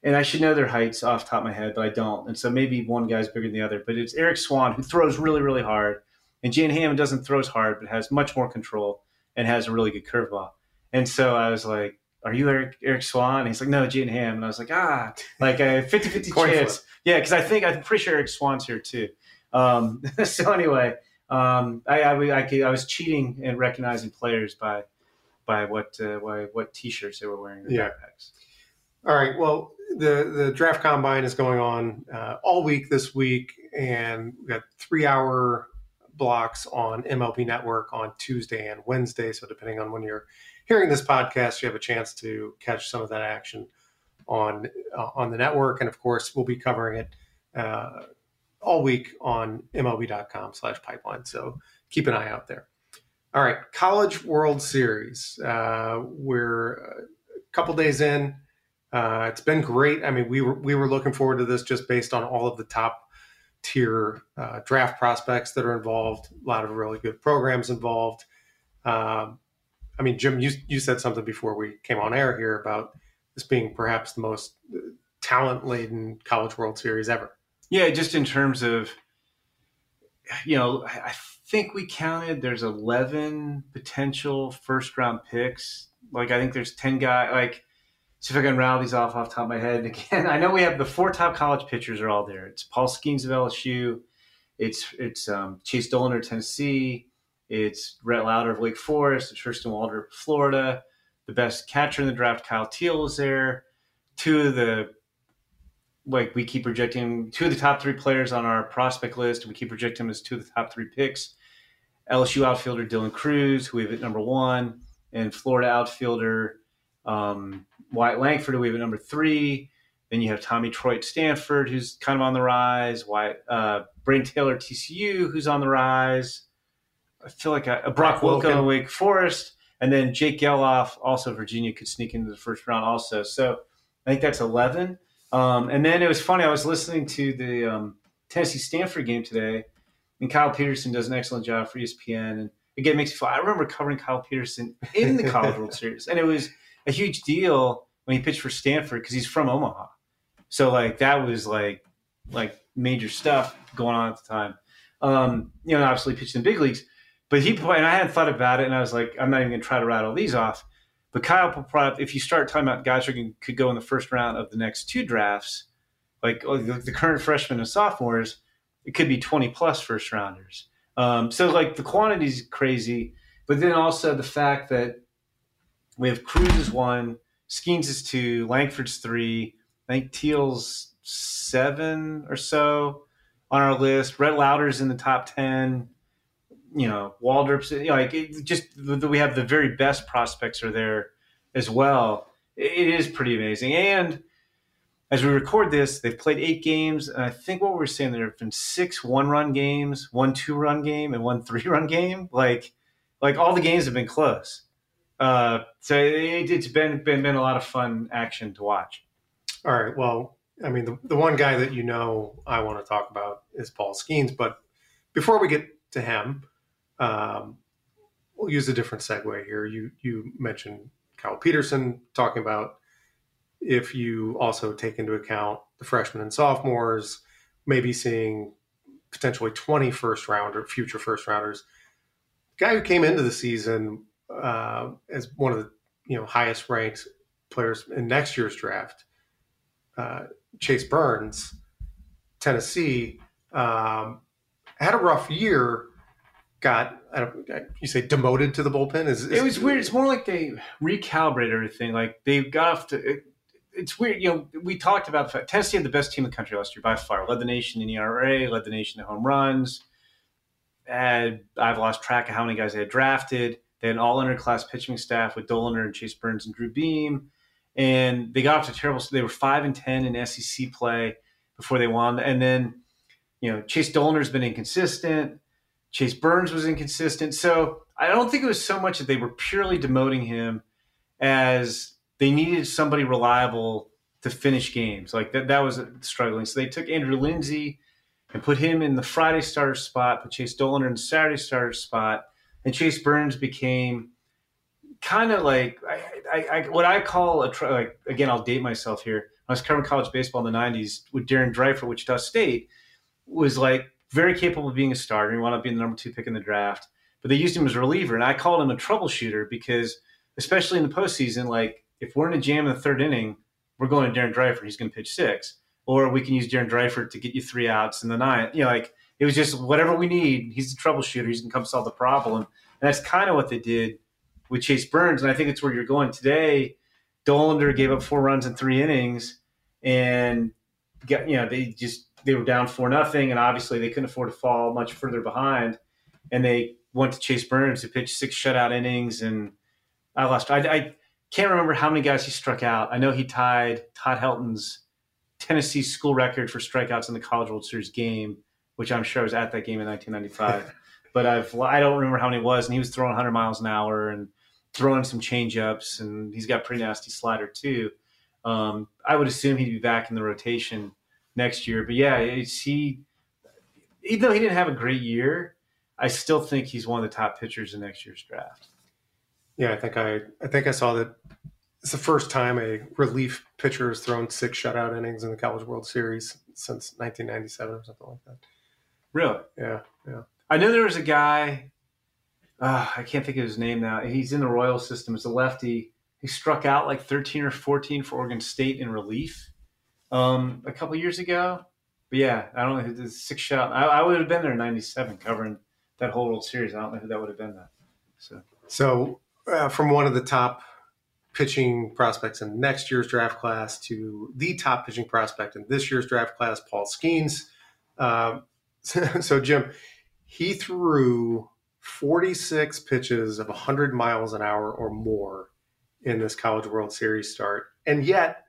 And I should know their heights off the top of my head, but I don't. And so maybe one guy's bigger than the other. But it's Eriq Swan, who throws really, really hard. And Jan Hammond doesn't throw as hard, but has much more control and has a really good curveball. And so I was like, Are you Eric, Eriq Swan? And he's like, No, Jan Hammond. And I was like, Ah, like a 50 50 chance. Yeah, because I think, I'm pretty sure Eriq Swan's here too. Um, so anyway, Um, I, I, I, I, was cheating and recognizing players by by what uh, by what t-shirts they were wearing. Yeah. backpacks. All right. Well, the the draft combine is going on uh, all week this week, and we got three hour blocks on MLB Network on Tuesday and Wednesday. So depending on when you're hearing this podcast, you have a chance to catch some of that action on uh, on the network, and of course, we'll be covering it uh, all week on MLB.com/pipeline. So keep an eye out there. All right, College World Series. Uh, we're a couple days in. Uh, it's been great. I mean, we were we were looking forward to this just based on all of the top tier uh, draft prospects that are involved. A lot of really good programs involved. Um, I mean, Jim, you you said something before we came on air here about this being perhaps the most talent laden College World Series ever. Yeah, just in terms of, you know, I think we counted there's 11 potential first round picks. Like, I think there's 10 guys, like, see if I can rattle these off off the top of my head. And again, I know we have the four top college pitchers are all there. It's Paul Skenes of LSU. It's it's um, Chase Dollander, Tennessee. It's Rhett Lowder of Wake Forest. It's Hurston Waldrep of Florida the best catcher in the draft, Kyle Teel, is there. Two of the like we keep projecting two of the top three players on our prospect list. We keep projecting as two of the top three picks. LSU outfielder Dylan Crews, who we have at number one, and Florida outfielder um, Wyatt Langford, who we have at number three. Then you have Tommy Troy Stanford, who's kind of on the rise. Wyatt, uh, Brayden Taylor TCU, who's on the rise. I feel like a, a Brock, Brock Wilken, Wake Forest. And then Jake Gelof, also Virginia, could sneak into the first round also. So I think that's 11. Um, and then it was funny. I was listening to the um, Tennessee Stanford game today, and Kyle Peterson does an excellent job for ESPN. And again, it makes me feel. I remember covering Kyle Peterson in the College World Series, and it was a huge deal when he pitched for Stanford because he's from Omaha. So like that was like like major stuff going on at the time. Um, you know, obviously pitched in big leagues. But he and I hadn't thought about it, and I was like, I'm not even going to try to rattle these off. But Kyle Prop, if you start talking about guys who could go in the first round of the next two drafts, like oh, the current freshmen and sophomores, it could be 20 plus first rounders. Um, so like the quantity is crazy, but then also the fact that we have Crews is one, Skenes is two, Langford's three, I think Teel's seven or so on our list. Rhett Lowder's in the top 10 you know Waldrep's, you know, like it just we have the very best prospects are there as well. It is pretty amazing. And as we record this, they've played eight games, and I think what we're saying there have been six one-run games, one two-run game, and one three-run game. Like, like all the games have been close. Uh, so it, has been, been been a lot of fun action to watch. All right. Well, I mean, the, the one guy that you know I want to talk about is Paul Skenes, but before we get to him, um, we'll use a different segue here. You you mentioned Kyle Peterson talking about if you also take into account the freshmen and sophomores, maybe seeing potentially 20 first rounder, future first rounders. guy who came into the season uh, as one of the you know highest ranked players in next year's draft, uh, Chase Burns, Tennessee, um, had a rough year got you say demoted to the bullpen? Is, is it was weird. It's more like they recalibrated everything. Like they got off to it's weird you know we talked about the fact Tennessee had the best team in the country last year by far. Led the nation in ERA led the nation in home runs. And I've lost track of how many guys they had drafted. They had an all underclass pitching staff with Dollander and Chase Burns and Drew Beam. And they got off to terrible so they were 5 and 10 in SEC play before they won. And then you know Chase Dollander's been inconsistent. Chase Burns was inconsistent. So I don't think it was so much that they were purely demoting him as they needed somebody reliable to finish games. Like that, that was struggling. So they took Andrew Lindsey and put him in the Friday starter spot, put Chase Dollander in the Saturday starter spot, and Chase Burns became kind of like I, I, I, what I call a like again. I'll date myself here. I was covering college baseball in the '90s with Darren Dreifort, Wichita State, was like very capable of being a starter. He wound up being the number two pick in the draft. But they used him as a reliever, and I called him a troubleshooter because, especially in the postseason, like if we're in a jam in the third inning, we're going to Darren Dreifort. He's going to pitch six, or we can use Darren Dreifort to get you three outs in the ninth. You know, like It was just whatever we need. He's the troubleshooter. He's gonna come solve the problem, and that's kind of what they did with Chase Burns. And I think it's where you're going today. Dollander gave up four runs in three innings, and got, you know they just they were down four nothing, and obviously they couldn't afford to fall much further behind, and they went to Chase Burns to pitch six shutout innings, and I lost. I, I can't remember how many guys he struck out. I know he tied Todd Helton's Tennessee school record for strikeouts in the College World Series game, which I'm sure I was at that game in 1995. but I've I don't remember how many it was, and he was throwing 100 miles an hour and throwing some changeups, and he's got pretty nasty slider too. Um, I would assume he'd be back in the rotation next year. But yeah, he even though he didn't have a great year, I still think he's one of the top pitchers in next year's draft. Yeah, I think I I think I saw that it's the first time a relief pitcher has thrown six shutout innings in the College World Series since 1997 or something like that. Really? Yeah, yeah. I know there was a guy. Uh, I can't think of his name now. He's in the Royal system. It's a lefty. He struck out like 13 or 14 for Oregon State in relief um, a couple years ago. But yeah, I don't know. The six shot. I, I would have been there in '97 covering that whole World Series. I don't know who that would have been. That. So. So uh, from one of the top pitching prospects in next year's draft class to the top pitching prospect in this year's draft class, Paul Skenes. Um, so, Jim, he threw 46 pitches of 100 miles an hour or more in this College World Series start. And yet,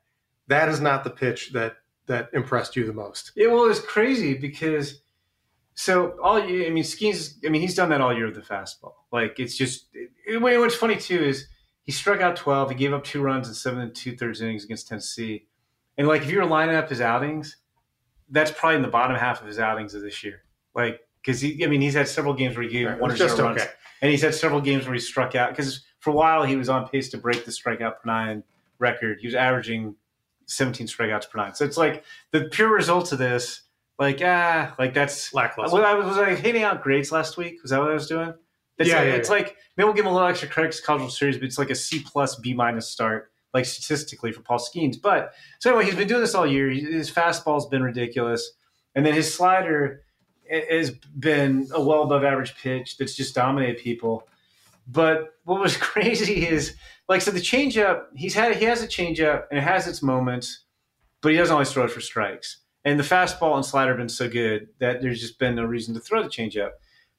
that is not the pitch that that impressed you the most. Yeah, well, it's crazy because so all you, I mean, Skenes, I mean, he's done that all year with the fastball. Like it's just, it, what's funny too is he struck out 12. He gave up two runs in seven and two thirds innings against Tennessee. And like, if you were lining up his outings, that's probably in the bottom half of his outings of this year. Like, because he, I mean, he's had several games where he gave right, one or zero runs, and he's had several games where he struck out. Because for a while he was on pace to break the strikeout per nine record. He was averaging 17 strikeouts per nine. So it's like the pure results of this, like ah, like that's lackluster. I was, was I hating out grades last week? Was that what I was doing? It's yeah, like, yeah, it's yeah. like maybe we'll give him a little extra credit because College Series, but it's like a C plus B minus start, like statistically for Paul Skenes. But so anyway, he's been doing this all year. His fastball's been ridiculous, and then his slider has been a well above average pitch that's just dominated people. But what was crazy is like so the changeup he's had he has a changeup and it has its moments, but he doesn't always throw it for strikes. And the fastball and slider have been so good that there's just been no reason to throw the changeup.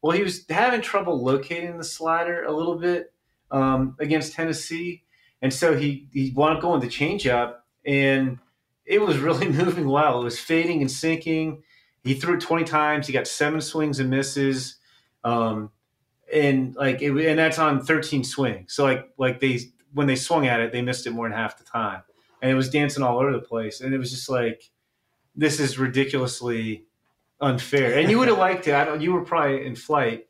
Well, he was having trouble locating the slider a little bit um, against Tennessee, and so he he wanted going the changeup, and it was really moving well. It was fading and sinking. He threw it 20 times. He got seven swings and misses. Um, and like it, and that's on 13 swings. So like like they when they swung at it, they missed it more than half the time, and it was dancing all over the place. And it was just like, this is ridiculously unfair. And you would have liked it. I don't. You were probably in flight,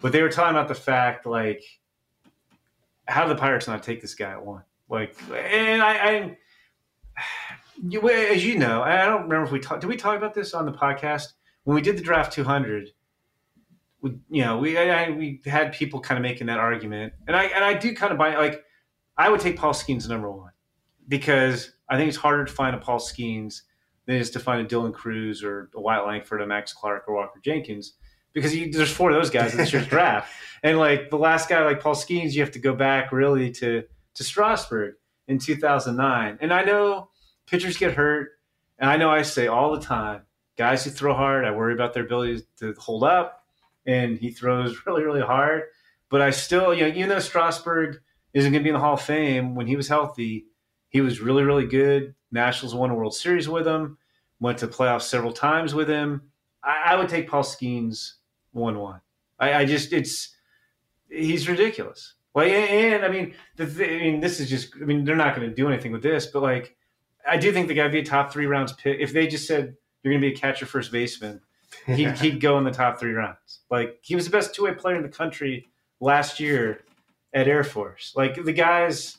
but they were talking about the fact like, how the Pirates not take this guy at one? Like, and I, I you, as you know, I don't remember if we talked. Did we talk about this on the podcast when we did the draft 200? We, you know, we I, we had people kind of making that argument, and I and I do kind of buy like I would take Paul Skenes number one because I think it's harder to find a Paul Skenes than it is to find a Dylan Crews or a Wyatt Langford, a Max Clark, or Walker Jenkins because you, there's four of those guys in this year's draft, and like the last guy like Paul Skenes, you have to go back really to to Strasburg in 2009, and I know pitchers get hurt, and I know I say all the time, guys who throw hard, I worry about their ability to hold up, and he throws really really hard, but I still you know even though Strasburg isn't going to be in the Hall of Fame when he was healthy, he was really really good. Nationals won a World Series with him, went to playoffs several times with him. I, I would take Paul Skenes one one. I, I, just it's he's ridiculous. Like and, I mean, the, I mean, this is just. I mean, they're not going to do anything with this, but like, I do think the guy would be a top three rounds pick. If they just said you're going to be a catcher, first baseman, he'd, he'd go in the top three rounds. Like he was the best two way player in the country last year at Air Force. Like the guy's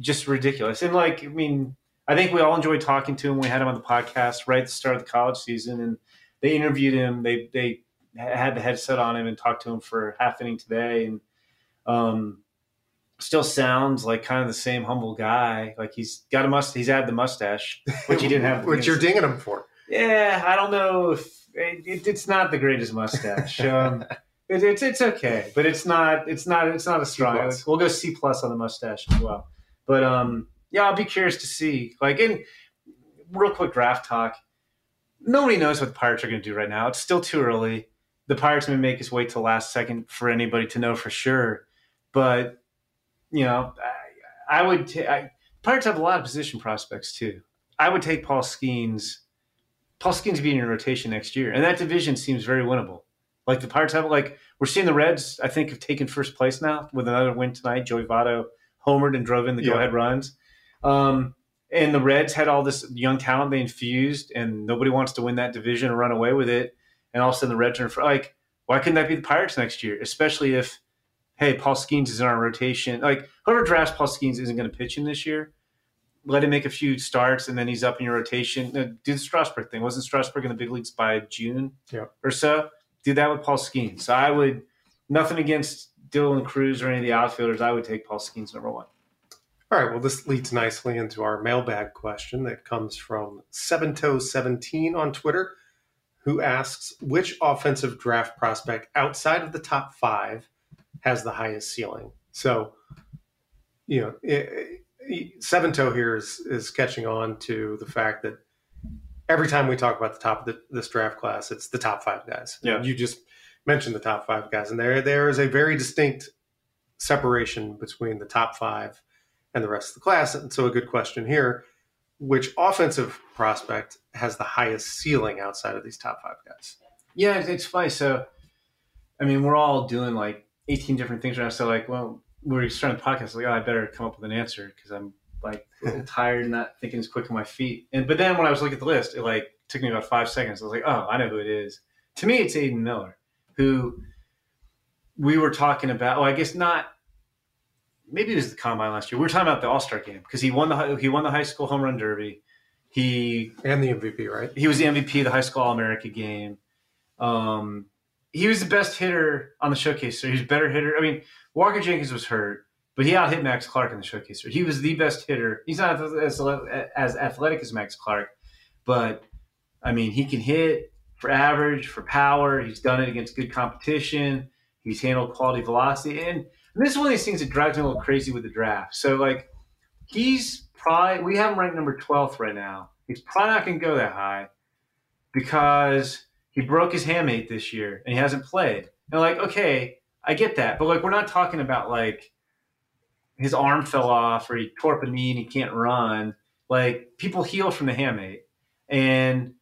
just ridiculous. And like, I mean, I think we all enjoyed talking to him. We had him on the podcast right at the start of the college season, and they interviewed him. They they had the headset on him and talked to him for half inning today, and um, still sounds like kind of the same humble guy. Like he's got a must. He's had the mustache, which he didn't have. which you're dinging him for. Yeah, I don't know if it, it's not the greatest mustache. Um, it, it's it's okay, but it's not it's not it's not a strong. We'll go C plus on the mustache as well. But um, yeah, I'll be curious to see. Like in real quick draft talk. Nobody knows what the Pirates are going to do right now. It's still too early. The Pirates may make us wait till last second for anybody to know for sure. But you know, I, I would. ta- I, Pirates have a lot of position prospects too. I would take Paul Skenes. Paul Skenes being in rotation next year, and that division seems very winnable. Like the Pirates have, like we're seeing the Reds. I think have taken first place now with another win tonight. Joey Votto homered and drove in the Yeah. go-ahead runs. Um, and the Reds had all this young talent they infused, and nobody wants to win that division or run away with it. And all of a sudden, the Reds are. Like, why couldn't that be the Pirates next year? Especially if, hey, Paul Skenes is in our rotation. Like, whoever drafts Paul Skenes isn't going to pitch in this year. Let him make a few starts, and then he's up in your rotation. Do the Strasburg thing. Wasn't Strasburg in the big leagues by June Yeah. or so? Do that with Paul Skenes. So I would, nothing against Dylan Crews or any of the outfielders. I would take Paul Skenes number one. All right, well, this leads nicely into our mailbag question that comes from Seventoe17 on Twitter, who asks which offensive draft prospect outside of the top five has the highest ceiling. So, you know, it, it, Seventoe here is is catching on to the fact that every time we talk about the top of the, this draft class, it's the top five guys. Yeah. you just mentioned the top five guys, and there there is a very distinct separation between the top five and the rest of the class. And so, a good question here: which offensive prospect has the highest ceiling outside of these top five guys? Yeah, it's- funny. So, I mean, we're all doing like 18 different things right now. So, like, well, we're starting the podcast. Like, oh, I better come up with an answer because I'm like tired and not thinking as quick on my feet. And but then when I was looking at the list, it like took me about five seconds. I was like, oh, I know who it is. To me, it's Aidan Miller, who we were talking about. Oh, I guess not. Maybe it was the combine last year. We were talking about the All Star game because he won the he won the high school home run derby. He And the MVP, right? he was the MVP of the high school All America game. Um, he was the best hitter on the showcase. So he was a better hitter. I mean, Walker Jenkins was hurt, but he out hit Max Clark in the showcase. He was the best hitter. He's not as, as athletic as Max Clark, but I mean, he can hit for average, for power. He's done it against good competition. He's handled quality velocity. And this is one of these things that drives me a little crazy with the draft. So, like, he's probably, we have him ranked number 12th right now. He's probably not going to go that high because he broke his hamate this year and he hasn't played. And, like, okay, I get that. But, like, we're not talking about, like, his arm fell off or he tore up a knee and he can't run. Like, people heal from the hamate. And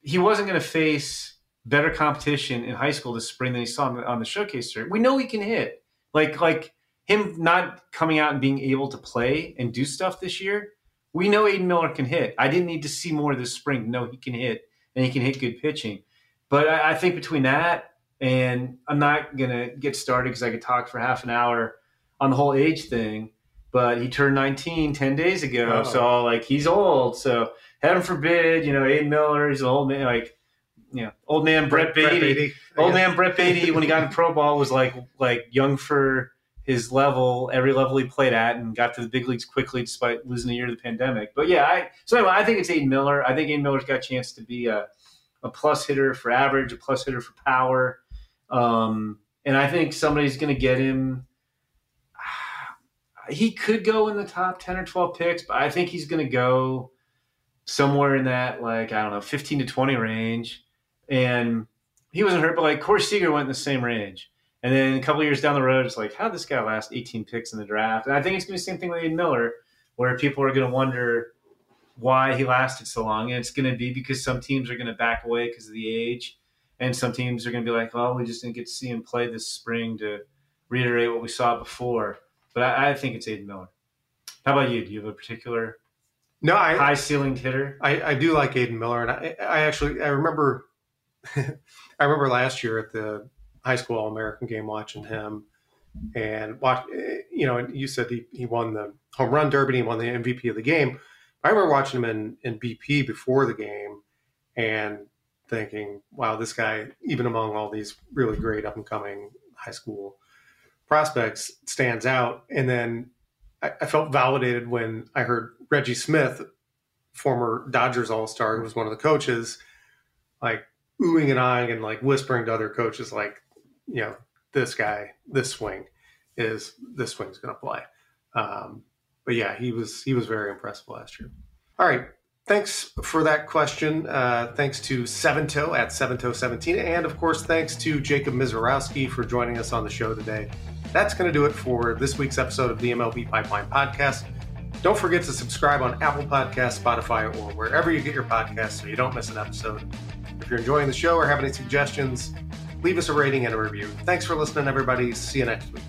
he wasn't going to face better competition in high school this spring than he saw on the, on the showcase circuit. We know he can hit. Like like him not coming out and being able to play and do stuff this year. We know Aidan Miller can hit. I didn't need to see more this spring No, he can hit and he can hit good pitching. But I, I think between that and I'm not gonna get started because I could talk for half an hour on the whole age thing. But he turned 19 10 days ago, Oh. so like he's old. So heaven forbid, you know, Aidan Miller, he's an old man, like you know, old man Brett Baty. Baty. Old man Brett Baty, when he got in pro ball, was like like young for his level, every level he played at, and got to the big leagues quickly despite losing a year to the pandemic. But yeah, I so anyway, I think it's Aidan Miller. I think Aidan Miller's got a chance to be a, a plus hitter for average, a plus hitter for power, um, and I think somebody's going to get him. He could go in the top ten or twelve picks, but I think he's going to go somewhere in that like I don't know, fifteen to twenty range, and he wasn't hurt, but like Corey Seager went in the same range. And then a couple years down the road, it's like, how did this guy last 18 picks in the draft? And I think it's going to be the same thing with Aidan Miller, where people are going to wonder why he lasted so long. And it's going to be because some teams are going to back away because of the age. And some teams are going to be like, oh, we just didn't get to see him play this spring to reiterate what we saw before. But I, I think it's Aidan Miller. How about you? Do you have a particular No, I, high ceilinged hitter? I, I do like Aidan Miller, and I, I actually I remember I remember last year at the high school All American game watching him and watch. You know, you said he, he won the home run derby, he won the MVP of the game. I remember watching him in, in BP before the game and thinking, wow, this guy, even among all these really great up and coming high school prospects, stands out. And then I, I felt validated when I heard Reggie Smith, former Dodgers All Star, who was one of the coaches, like oohing and eyeing and like whispering to other coaches, like, you know, this guy, this swing is this swing's going to play. Um, but yeah, he was he was very impressive last year. All right, thanks for that question. Uh, thanks to Seven Toe at Seven Toe Seventeen, and of course, thanks to Jacob Misiorowski for joining us on the show today. That's going to do it for this week's episode of the MLB Pipeline Podcast. Don't forget to subscribe on Apple Podcasts, Spotify, or wherever you get your podcasts so you don't miss an episode. If you're enjoying the show or have any suggestions, leave us a rating and a review. Thanks for listening, everybody. See you next week.